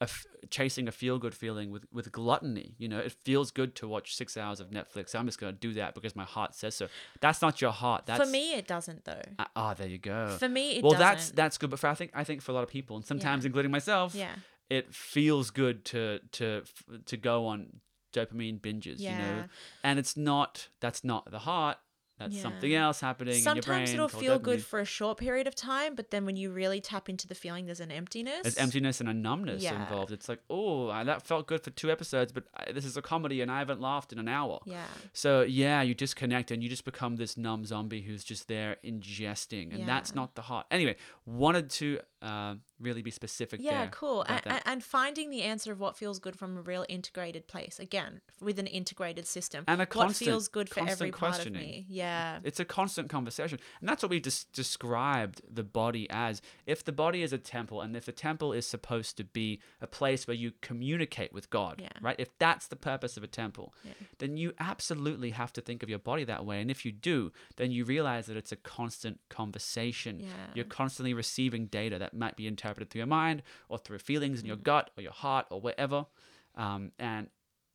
Speaker 1: a f- chasing a feel good feeling with with gluttony. You know, it feels good to watch six hours of Netflix. I'm just gonna do that because my heart says so. That's not your heart. That's
Speaker 2: For me, it doesn't though.
Speaker 1: Ah, ah, there you go.
Speaker 2: For me, it
Speaker 1: well,
Speaker 2: doesn't.
Speaker 1: that's that's good. But for I think I think for a lot of people, and sometimes including myself,
Speaker 2: yeah,
Speaker 1: it feels good to to to go on dopamine binges. You know,
Speaker 2: Yeah.
Speaker 1: and it's not that's not the heart. That's
Speaker 2: Yeah.
Speaker 1: something else happening in your brain.
Speaker 2: Sometimes it'll feel good for a short period of time, but then when you really tap into the feeling, there's an emptiness.
Speaker 1: There's emptiness and a numbness
Speaker 2: Yeah.
Speaker 1: involved. It's like, oh, that felt good for two episodes, but I, this is a comedy and I haven't laughed in an hour.
Speaker 2: Yeah.
Speaker 1: So yeah, you disconnect and you just become this numb zombie who's just there ingesting, and that's not the heart. Anyway, wanted to uh, really be specific.
Speaker 2: Yeah,
Speaker 1: there
Speaker 2: cool. And, and finding the answer of what feels good from a real integrated place. Again, with an integrated system.
Speaker 1: And a
Speaker 2: what
Speaker 1: constant-
Speaker 2: feels good for every part of me. Yeah.
Speaker 1: It's a constant conversation. And that's what we just described the body as. If the body is a temple and if the temple is supposed to be a place where you communicate with God,
Speaker 2: Yeah.
Speaker 1: right? If that's the purpose of a temple,
Speaker 2: Yeah.
Speaker 1: then you absolutely have to think of your body that way. And if you do, then you realize that it's a constant conversation.
Speaker 2: Yeah.
Speaker 1: You're constantly receiving data that might be interpreted through your mind or through feelings in your gut or your heart or whatever. Um, and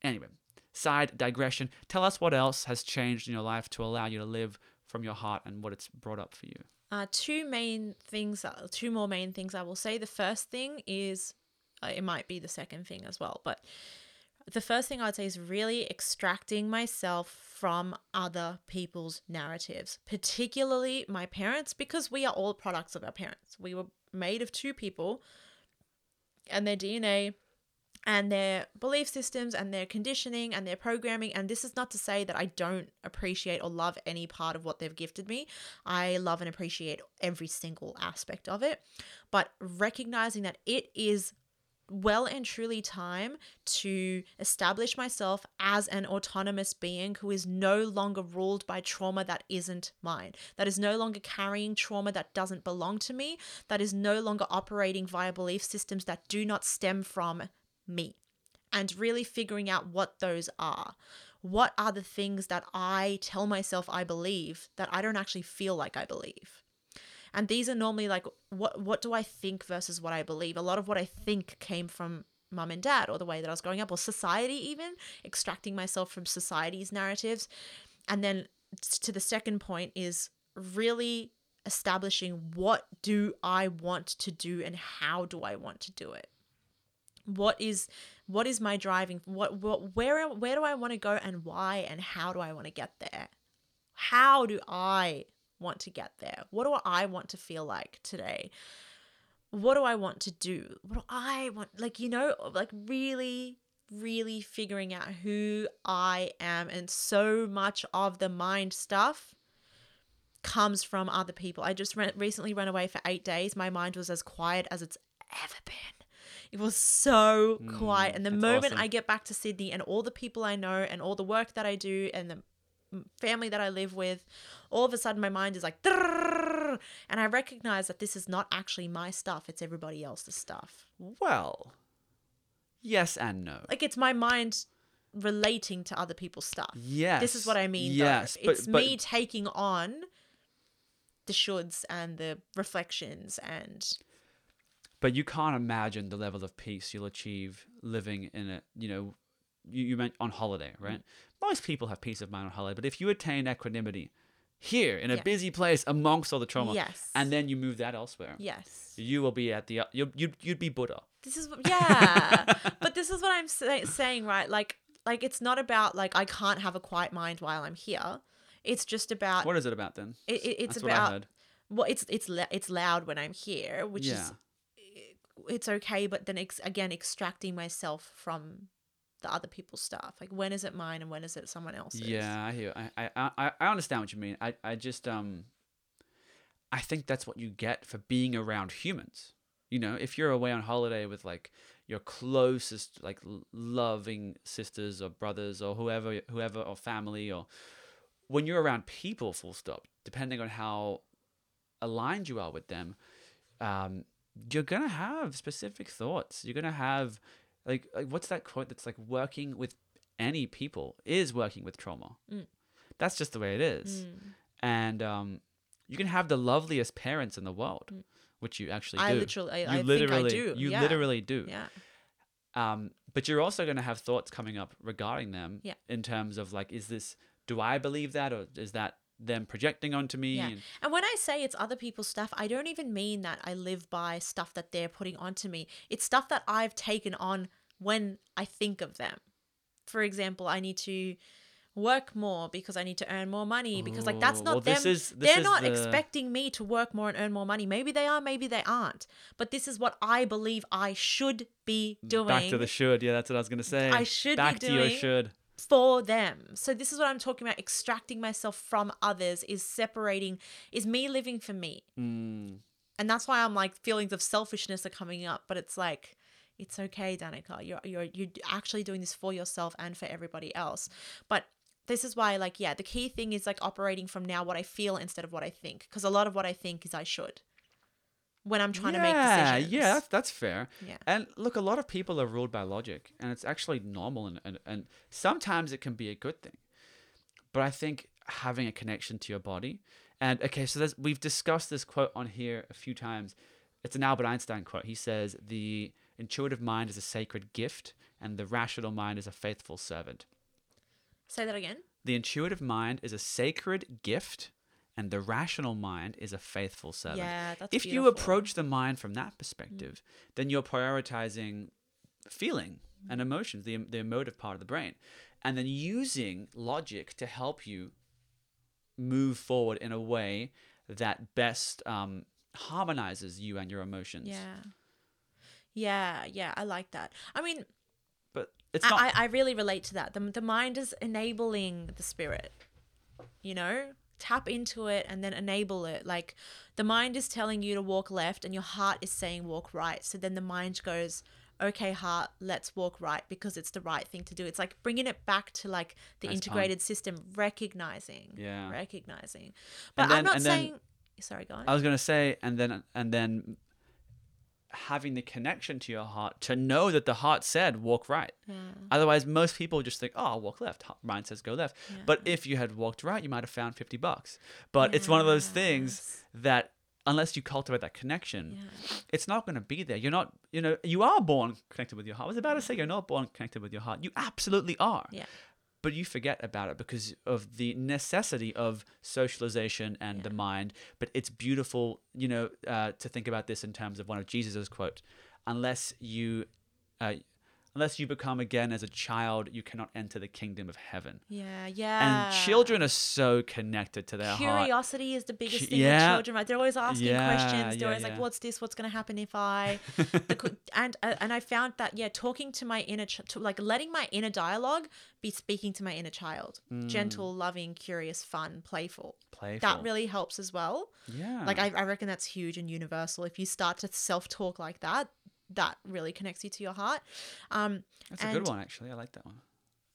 Speaker 1: anyway, side digression. Tell us what else has changed in your life to allow you to live from your heart and what it's brought up for you.
Speaker 2: Uh, two main things, uh, two more main things I will say. The first thing is, uh, it might be the second thing as well, but the first thing I'd say is really extracting myself from other people's narratives, particularly my parents, because we are all products of our parents. We were made of two people and their DNA and their belief systems and their conditioning and their programming. And this is not to say that I don't appreciate or love any part of what they've gifted me. I love and appreciate every single aspect of it. But recognizing that it is well and truly time to establish myself as an autonomous being who is no longer ruled by trauma that isn't mine, that is no longer carrying trauma that doesn't belong to me, that is no longer operating via belief systems that do not stem from me, and really figuring out what those are. What are the things that I tell myself I believe that I don't actually feel like I believe? and these are normally like what what do i think versus what i believe a lot of what i think came from mum and dad or the way that i was growing up or society even extracting myself from society's narratives and then to the second point is really establishing what do i want to do and how do i want to do it what is what is my driving what what where where do i want to go and why and how do i want to get there how do i want to get there? What do I want to feel like today? What do I want to do? What do I want? Like, you know, like really, really figuring out who I am. And so much of the mind stuff comes from other people. I just re- recently ran away for eight days. My mind was as quiet as it's ever been. It was so quiet. Mm, and the moment
Speaker 1: awesome.
Speaker 2: I get back to Sydney and all the people I know and all the work that I do and the family that I live with, all of a sudden my mind is like, and I recognize that this is not actually my stuff, it's everybody else's stuff.
Speaker 1: Well, yes and no.
Speaker 2: Like it's my mind relating to other people's stuff.
Speaker 1: yes.
Speaker 2: This is what I mean.
Speaker 1: Yes,
Speaker 2: though.
Speaker 1: but,
Speaker 2: it's
Speaker 1: but
Speaker 2: me taking on the shoulds and the reflections and
Speaker 1: but you can't imagine the level of peace you'll achieve living in a you know you, you meant on holiday
Speaker 2: Mm.
Speaker 1: right most people have peace of mind on holiday but if you attain equanimity here in a
Speaker 2: Yeah.
Speaker 1: busy place amongst all the trauma
Speaker 2: Yes.
Speaker 1: and then you move that elsewhere
Speaker 2: yes.
Speaker 1: you will be at the you you'd, you'd be buddha
Speaker 2: This is what- yeah, but this is what I'm say- saying, right? Like, like it's not about like I can't have a quiet mind while I'm here. It's just about
Speaker 1: what is it about then
Speaker 2: it, it- it's
Speaker 1: That's
Speaker 2: about well, it's it's it's loud when I'm here, which
Speaker 1: yeah
Speaker 2: is it's okay, but then ex- again extracting myself from the other people's stuff. Like when is it mine and when is it someone else's?
Speaker 1: Yeah, I hear. I, I, I, understand what you mean. I, I just um, I think that's what you get for being around humans. You know, if you're away on holiday with like your closest, like loving sisters or brothers or whoever, whoever or family, or when you're around people, full stop. Depending on how aligned you are with them, um, you're gonna have specific thoughts. You're gonna have like, like what's that quote that's like working with any people is working with trauma.
Speaker 2: Mm.
Speaker 1: That's just the way it is.
Speaker 2: Mm.
Speaker 1: And um, you can have the loveliest parents in the world,
Speaker 2: Mm.
Speaker 1: which you actually
Speaker 2: I
Speaker 1: do.
Speaker 2: literally, I,
Speaker 1: you
Speaker 2: I think I
Speaker 1: literally,
Speaker 2: do.
Speaker 1: you
Speaker 2: yeah.
Speaker 1: literally do.
Speaker 2: Yeah.
Speaker 1: Um, but you're also going to have thoughts coming up regarding them
Speaker 2: Yeah.
Speaker 1: in terms of like, is this, do I believe that or is that them projecting onto me?
Speaker 2: Yeah.
Speaker 1: And-
Speaker 2: And when I say it's other people's stuff, I don't even mean that I live by stuff that they're putting onto me. It's stuff that I've taken on when I think of them. For example, I need to work more because I need to earn more money because like that's not
Speaker 1: well,
Speaker 2: them.
Speaker 1: is-
Speaker 2: They're not
Speaker 1: the-
Speaker 2: expecting me to work more and earn more money. Maybe they are, maybe they aren't. But this is what I believe I should be doing
Speaker 1: Back to the should. Yeah, that's what I was gonna say.
Speaker 2: I should be
Speaker 1: Back to your
Speaker 2: doing-
Speaker 1: should.
Speaker 2: For them. So this is what I'm talking about extracting myself from others is separating is me living for me.
Speaker 1: Mm.
Speaker 2: And that's why I'm like feelings of selfishness are coming up, but it's like it's okay, Danica. You're you're you're actually doing this for yourself and for everybody else. But this is why like yeah, the key thing is like operating from now what I feel instead of what I think because a lot of what I think is I should. When I'm trying to make
Speaker 1: Yeah,
Speaker 2: decisions.
Speaker 1: Yeah, that's, that's fair.
Speaker 2: Yeah.
Speaker 1: And look, a lot of people are ruled by logic, and it's actually normal, and, and, and sometimes it can be a good thing. But I think having a connection to your body, and okay, so we've discussed this quote on here a few times. It's an Albert Einstein quote. He says, The intuitive mind is a sacred gift, and the rational mind is a faithful servant.
Speaker 2: Say that again.
Speaker 1: The intuitive mind is a sacred gift, and the rational mind is a faithful servant
Speaker 2: Yeah, that's
Speaker 1: if you approach the mind from that perspective, then you're prioritizing feeling and emotions, the, the emotive part of the brain, and then using logic to help you move forward in a way that best um, harmonizes you and your emotions.
Speaker 2: Yeah. Yeah, yeah, I like that. I mean,
Speaker 1: But it's not.
Speaker 2: I, I I really relate to that. The, the mind is enabling the spirit, you know? Tap into it and then enable it. Like the mind is telling you to walk left and your heart is saying walk right. So then the mind goes, okay, heart, let's walk right because it's the right thing to do. It's like bringing it back to like the
Speaker 1: Nice
Speaker 2: integrated system, recognizing.
Speaker 1: Yeah.
Speaker 2: Recognizing. But
Speaker 1: And then-
Speaker 2: I'm not
Speaker 1: and then-
Speaker 2: saying. Sorry, go on.
Speaker 1: I was gonna say, and then and then having the connection to your heart to know that the heart said walk right.
Speaker 2: yeah.
Speaker 1: Otherwise, most people just think, "Oh, I'll walk left." Mind says go left. But if you had walked right, you might have found fifty bucks. But it's one of those things that unless you cultivate that connection,
Speaker 2: Yeah.
Speaker 1: it's not going to be there. You're not, you know, you are born connected with your heart. I was about to say you're not born connected with your heart. You absolutely are.
Speaker 2: Yeah.
Speaker 1: But you forget about it because of the necessity of socialization and the mind. But it's beautiful, you know, uh, to think about this in terms of one of Jesus's quote: "Unless you, uh, unless you become again as a child, you cannot enter the kingdom of heaven."
Speaker 2: Yeah, yeah.
Speaker 1: And children are so connected to their heart.
Speaker 2: Curiosity is the biggest thing
Speaker 1: yeah.
Speaker 2: with children, right? They're always asking
Speaker 1: Yeah,
Speaker 2: questions. They're
Speaker 1: yeah,
Speaker 2: always like, "What's this? What's going to happen if I?" the, and uh, and I found that yeah, talking to my inner, ch- to, like letting my inner dialogue be speaking to my inner child, gentle, loving, curious, fun, playful.
Speaker 1: Mm. Playful.
Speaker 2: That really helps as well.
Speaker 1: yeah.
Speaker 2: Like I, I reckon that's huge and universal. If you start to self talk like that, that really connects you to your heart. Um,
Speaker 1: That's a good one, actually. I like that one.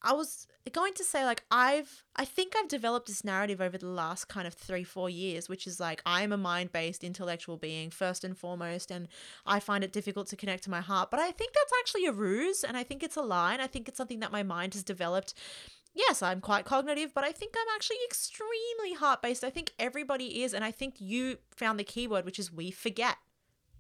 Speaker 2: I was going to say like I've I think I've developed this narrative over the last kind of 3 4 years which is like I'm a mind-based intellectual being first and foremost and I find it difficult to connect to my heart but I think that's actually a ruse and I think it's a lie and I think it's something that my mind has developed Yes, I'm quite cognitive, but I think I'm actually extremely heart based. I think everybody is, and I think you found the keyword, which is we forget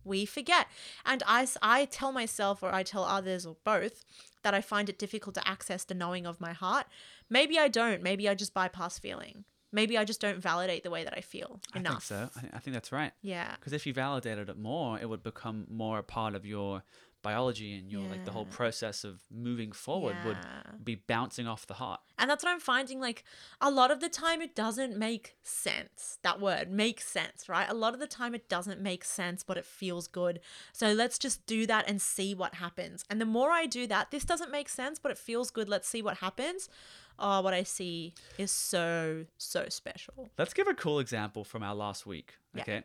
Speaker 2: we forget. And I, I tell myself, or I tell others, or both, that I find it difficult to access the knowing of my heart. Maybe I don't. Maybe I just bypass feeling. Maybe I just don't validate the way that I feel enough.
Speaker 1: I think so. I think that's right.
Speaker 2: Yeah.
Speaker 1: Because if you validated it more, it would become more a part of your biology and your like the whole process of moving forward would be bouncing off the heart.
Speaker 2: And that's what I'm finding. Like a lot of the time, it doesn't make sense. That word makes sense, right? A lot of the time, it doesn't make sense, but it feels good. So let's just do that and see what happens. And the more I do that, this doesn't make sense, but it feels good. Let's see what happens. Oh, what I see is so, so special.
Speaker 1: Let's give a cool example from our last week.
Speaker 2: Yeah.
Speaker 1: Okay.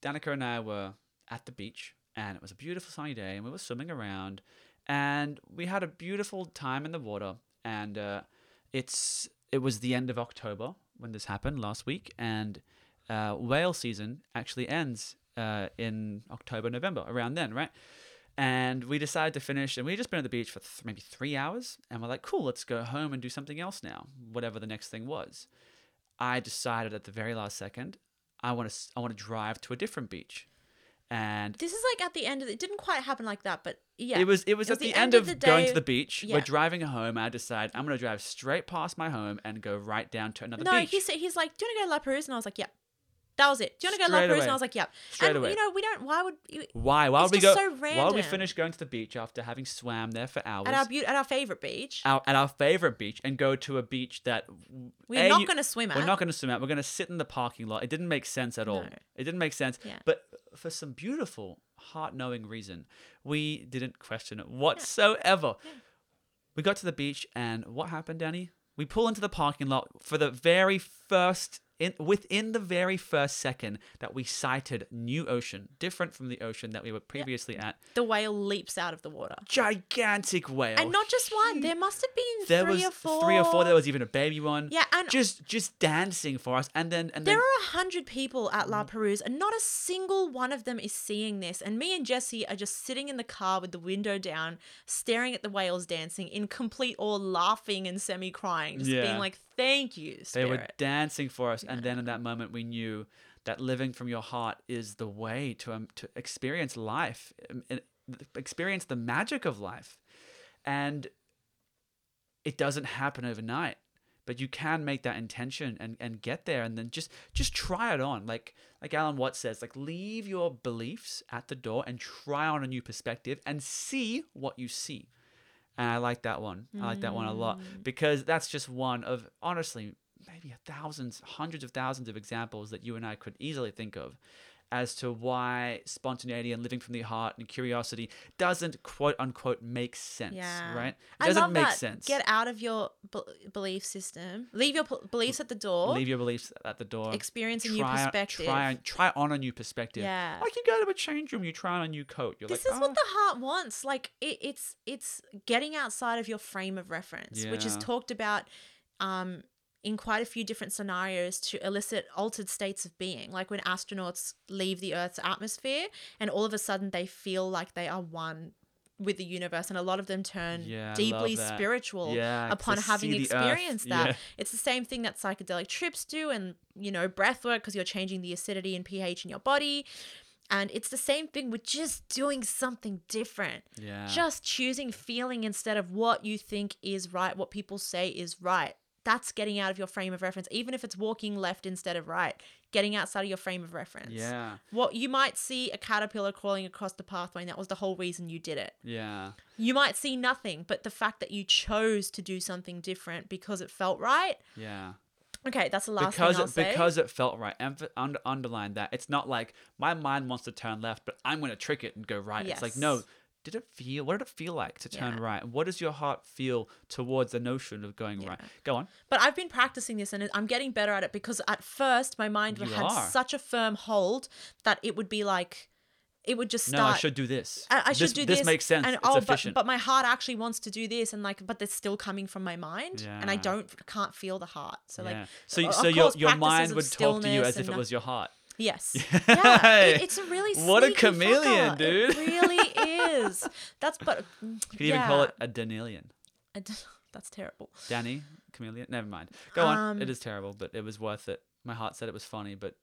Speaker 1: Danica and I were at the beach and it was a beautiful sunny day and we were swimming around and we had a beautiful time in the water and uh, it's it was the end of October when this happened last week and uh, whale season actually ends uh, in October November around then right? And we decided to finish and we just been at the beach for th- maybe three hours and we're like cool let's go home and do something else now whatever the next thing was. I decided at the very last second I want to I want to drive to a different beach, and
Speaker 2: This is like at the end of it. didn't quite happen like that, but yeah.
Speaker 1: it was it was
Speaker 2: It
Speaker 1: at the, end, of,
Speaker 2: the
Speaker 1: going to the beach.
Speaker 2: yeah.
Speaker 1: We're driving home. I decide I'm going to drive straight past my home and go right down to another
Speaker 2: no,
Speaker 1: beach.
Speaker 2: he said he's like, "Do you want to go to La Perouse?" And I was like, "Yeah." That was it. Do you want to go to La
Speaker 1: Straight
Speaker 2: Perouse?
Speaker 1: away.
Speaker 2: And I was like, yep.
Speaker 1: Straight
Speaker 2: and
Speaker 1: away.
Speaker 2: you know, we don't. Why would you,
Speaker 1: Why? Why
Speaker 2: It's
Speaker 1: would we
Speaker 2: just
Speaker 1: go?
Speaker 2: so
Speaker 1: why would we
Speaker 2: random.
Speaker 1: finish going to the beach after having swam there for hours
Speaker 2: at our at our favorite beach?
Speaker 1: our, at our favorite beach and go to a beach that
Speaker 2: We're
Speaker 1: A,
Speaker 2: not
Speaker 1: you-
Speaker 2: going to swim at.
Speaker 1: We're not going to swim out. We're going to sit in the parking lot. It didn't make sense at all.
Speaker 2: No.
Speaker 1: It didn't make sense.
Speaker 2: Yeah.
Speaker 1: But for some beautiful, heart knowing reason, we didn't question it whatsoever. We got to the beach, and what happened, Danny? We pull into the parking lot for the very first. In, within the very first second that we sighted new ocean, different from the ocean that we were previously at,
Speaker 2: the whale leaps out of the water.
Speaker 1: gigantic whale.
Speaker 2: and not just one. There must have been
Speaker 1: there
Speaker 2: three
Speaker 1: was
Speaker 2: or four.
Speaker 1: three or four. There was even a baby one.
Speaker 2: Yeah, and
Speaker 1: just just dancing for us, and then and
Speaker 2: There
Speaker 1: then
Speaker 2: are a hundred people at
Speaker 1: Mm.
Speaker 2: La Perouse, and not a single one of them is seeing this. And me and Jesse are just sitting in the car with the window down, staring at the whales dancing in complete awe, laughing and semi crying, just
Speaker 1: Yeah.
Speaker 2: being like, "Thank you,
Speaker 1: They were dancing for us, and then in that moment, we knew that living from your heart is the way to um, to experience life, um, experience the magic of life, and it doesn't happen overnight. But you can make that intention and, and get there, and then just just try it on. Like like Alan Watts says, like leave your beliefs at the door and try on a new perspective and see what you see. And I like that one. I like that one a lot mm. because that's just one of honestly maybe thousands, hundreds of thousands of examples that you and I could easily think of as to why spontaneity and living from the heart and curiosity doesn't quote unquote make sense,
Speaker 2: Yeah.
Speaker 1: right? It doesn't make
Speaker 2: that.
Speaker 1: sense.
Speaker 2: Get out of your be- belief system. Leave your p- beliefs at the door.
Speaker 1: Leave your beliefs at the door.
Speaker 2: Experience a new
Speaker 1: Try-
Speaker 2: perspective.
Speaker 1: Try, on- try on a new perspective.
Speaker 2: Yeah.
Speaker 1: Like you go to a change room, you try on a new coat. You're
Speaker 2: this
Speaker 1: like,
Speaker 2: is what
Speaker 1: "Oh,
Speaker 2: the heart wants like it, it's it's getting outside of your frame of reference which is talked about um in quite a few different scenarios to elicit altered states of being like when astronauts leave the earth's atmosphere and all of a sudden they feel like they are one with the universe and a lot of them turn
Speaker 1: Yeah,
Speaker 2: deeply spiritual
Speaker 1: Yeah,
Speaker 2: upon having
Speaker 1: earth.
Speaker 2: experienced that
Speaker 1: Yeah.
Speaker 2: it's the same thing that psychedelic trips do and you know breath work because you're changing the acidity and ph in your body and it's the same thing with just doing something different
Speaker 1: Yeah.
Speaker 2: just choosing feeling instead of what you think is right what people say is right that's getting out of your frame of reference even if it's walking left instead of right getting outside of your frame of reference
Speaker 1: yeah.
Speaker 2: what you might see a caterpillar crawling across the pathway and that was the whole reason you did it
Speaker 1: Yeah.
Speaker 2: you might see nothing but the fact that you chose to do something different because it felt right
Speaker 1: Yeah.
Speaker 2: okay that's the last
Speaker 1: because
Speaker 2: thing I'll
Speaker 1: it,
Speaker 2: say.
Speaker 1: because it felt right. Emph- under, underline that. It's not like my mind wants to turn left, but I'm going to trick it and go right. It's like no. Did it feel? What did it feel like to turn
Speaker 2: Yeah.
Speaker 1: right? What does your heart feel towards the notion of going right? Go on.
Speaker 2: But I've been practicing this and I'm getting better at it because at first my mind
Speaker 1: You
Speaker 2: had
Speaker 1: are.
Speaker 2: such a firm hold that it would be like, it would just start. No.
Speaker 1: I should do this.
Speaker 2: I, I should
Speaker 1: this,
Speaker 2: do
Speaker 1: this.
Speaker 2: this.
Speaker 1: makes sense.
Speaker 2: And
Speaker 1: it's
Speaker 2: oh, but,
Speaker 1: efficient.
Speaker 2: but my heart actually wants to do this, and like, but it's still coming from my mind, and I don't can't feel the heart. So
Speaker 1: yeah.
Speaker 2: like,
Speaker 1: so so your your mind would talk to you as if it was your heart.
Speaker 2: Yes. Yeah. It, it's a really
Speaker 1: what a chameleon,
Speaker 2: fucker.
Speaker 1: dude.
Speaker 2: It really is. That's but
Speaker 1: You could even call it a Danilian.
Speaker 2: I d- That's terrible.
Speaker 1: Danny, chameleon. Never mind. Go on.
Speaker 2: Um,
Speaker 1: It is terrible, but it was worth it. My heart said it was funny, but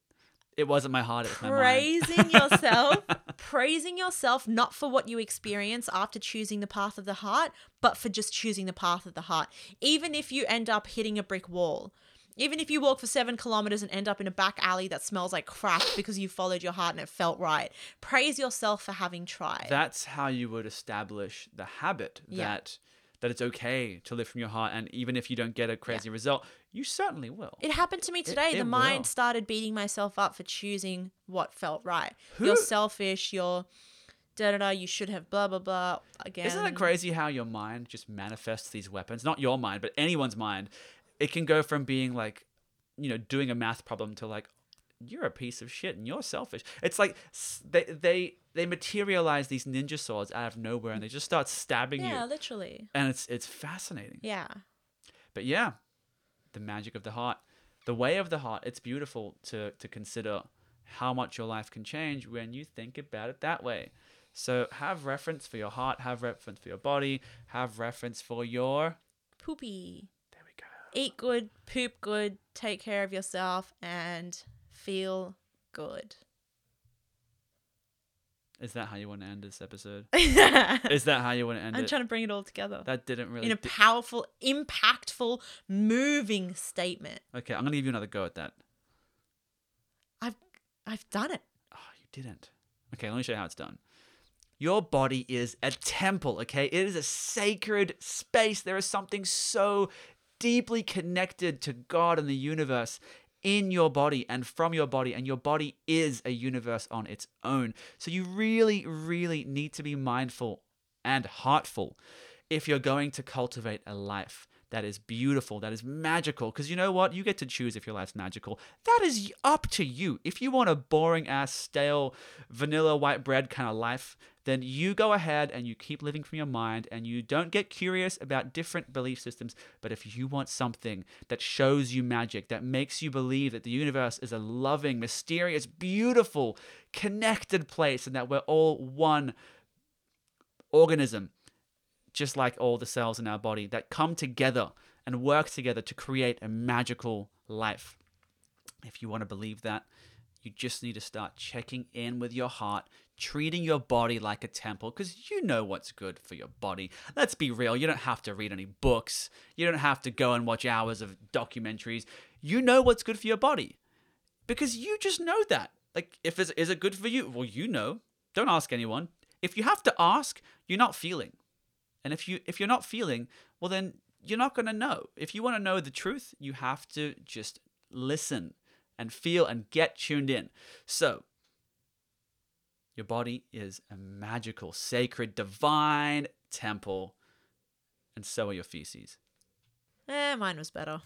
Speaker 1: it wasn't my heart. It was my mind.
Speaker 2: praising yourself, praising yourself not for what you experience after choosing the path of the heart, but for just choosing the path of the heart. Even if you end up hitting a brick wall, even if you walk for seven kilometers and end up in a back alley that smells like crap because you followed your heart and it felt right, praise yourself for having tried.
Speaker 1: That's how you would establish the habit
Speaker 2: Yeah.
Speaker 1: that that it's okay to live from your heart, and even if you don't get a crazy result, you certainly will.
Speaker 2: it happened to me today.
Speaker 1: it
Speaker 2: the mind
Speaker 1: will.
Speaker 2: started beating myself up for choosing what felt right.
Speaker 1: Who-
Speaker 2: You're selfish. You're da da da. You should have blah blah blah. Again,
Speaker 1: Isn't it crazy how your mind just manifests these weapons? Not your mind, but anyone's mind. It can go from being like, you know, doing a math problem to like, you're a piece of shit and you're selfish. It's like they they they materialize these ninja swords out of nowhere and they just start stabbing
Speaker 2: Yeah,
Speaker 1: you, Yeah,
Speaker 2: literally.
Speaker 1: and it's it's fascinating.
Speaker 2: Yeah.
Speaker 1: But yeah, the magic of the heart, the way of the heart. It's beautiful to to consider how much your life can change when you think about it that way. So have reference for your heart, have reference for your body, have reference for your.
Speaker 2: Poopy.
Speaker 1: There we go.
Speaker 2: Eat good, poop good, take care of yourself, and feel good.
Speaker 1: Is that how you want to end this episode? Is that how you want to end it?
Speaker 2: I'm trying to bring it all together
Speaker 1: that didn't really.
Speaker 2: in a
Speaker 1: di-
Speaker 2: powerful, impactful, moving statement.
Speaker 1: okay, I'm gonna give you another go at that.
Speaker 2: I've I've done it.
Speaker 1: Oh, you didn't. Okay, let me show you how it's done. Your body is a temple, okay? It is a sacred space. There is something so deeply connected to God and the universe in your body and from your body, and your body is a universe on its own. So you really, really need to be mindful and heartful if you're going to cultivate a life that is beautiful, that is magical. Because you know what? You get to choose if your life's magical. That is up to you. If you want a boring ass, stale, vanilla white bread kind of life, then you go ahead and you keep living from your mind and you don't get curious about different belief systems. But if you want something that shows you magic, that makes you believe that the universe is a loving, mysterious, beautiful, connected place and that we're all one organism, just like all the cells in our body that come together and work together to create a magical life. If you want to believe that, you just need to start checking in with your heart, treating your body like a temple because you know what's good for your body. Let's be real, you don't have to read any books, you don't have to go and watch hours of documentaries. You know what's good for your body because you just know that. Like, if it's, is it good for you? Well, you know. Don't ask anyone. If you have to ask, you're not feeling. And if you if you're not feeling, well then you're not going to know. If you want to know the truth, you have to just listen and feel and get tuned in. So, your body is a magical, sacred, divine temple, and so are your feces.
Speaker 2: Eh, mine was better.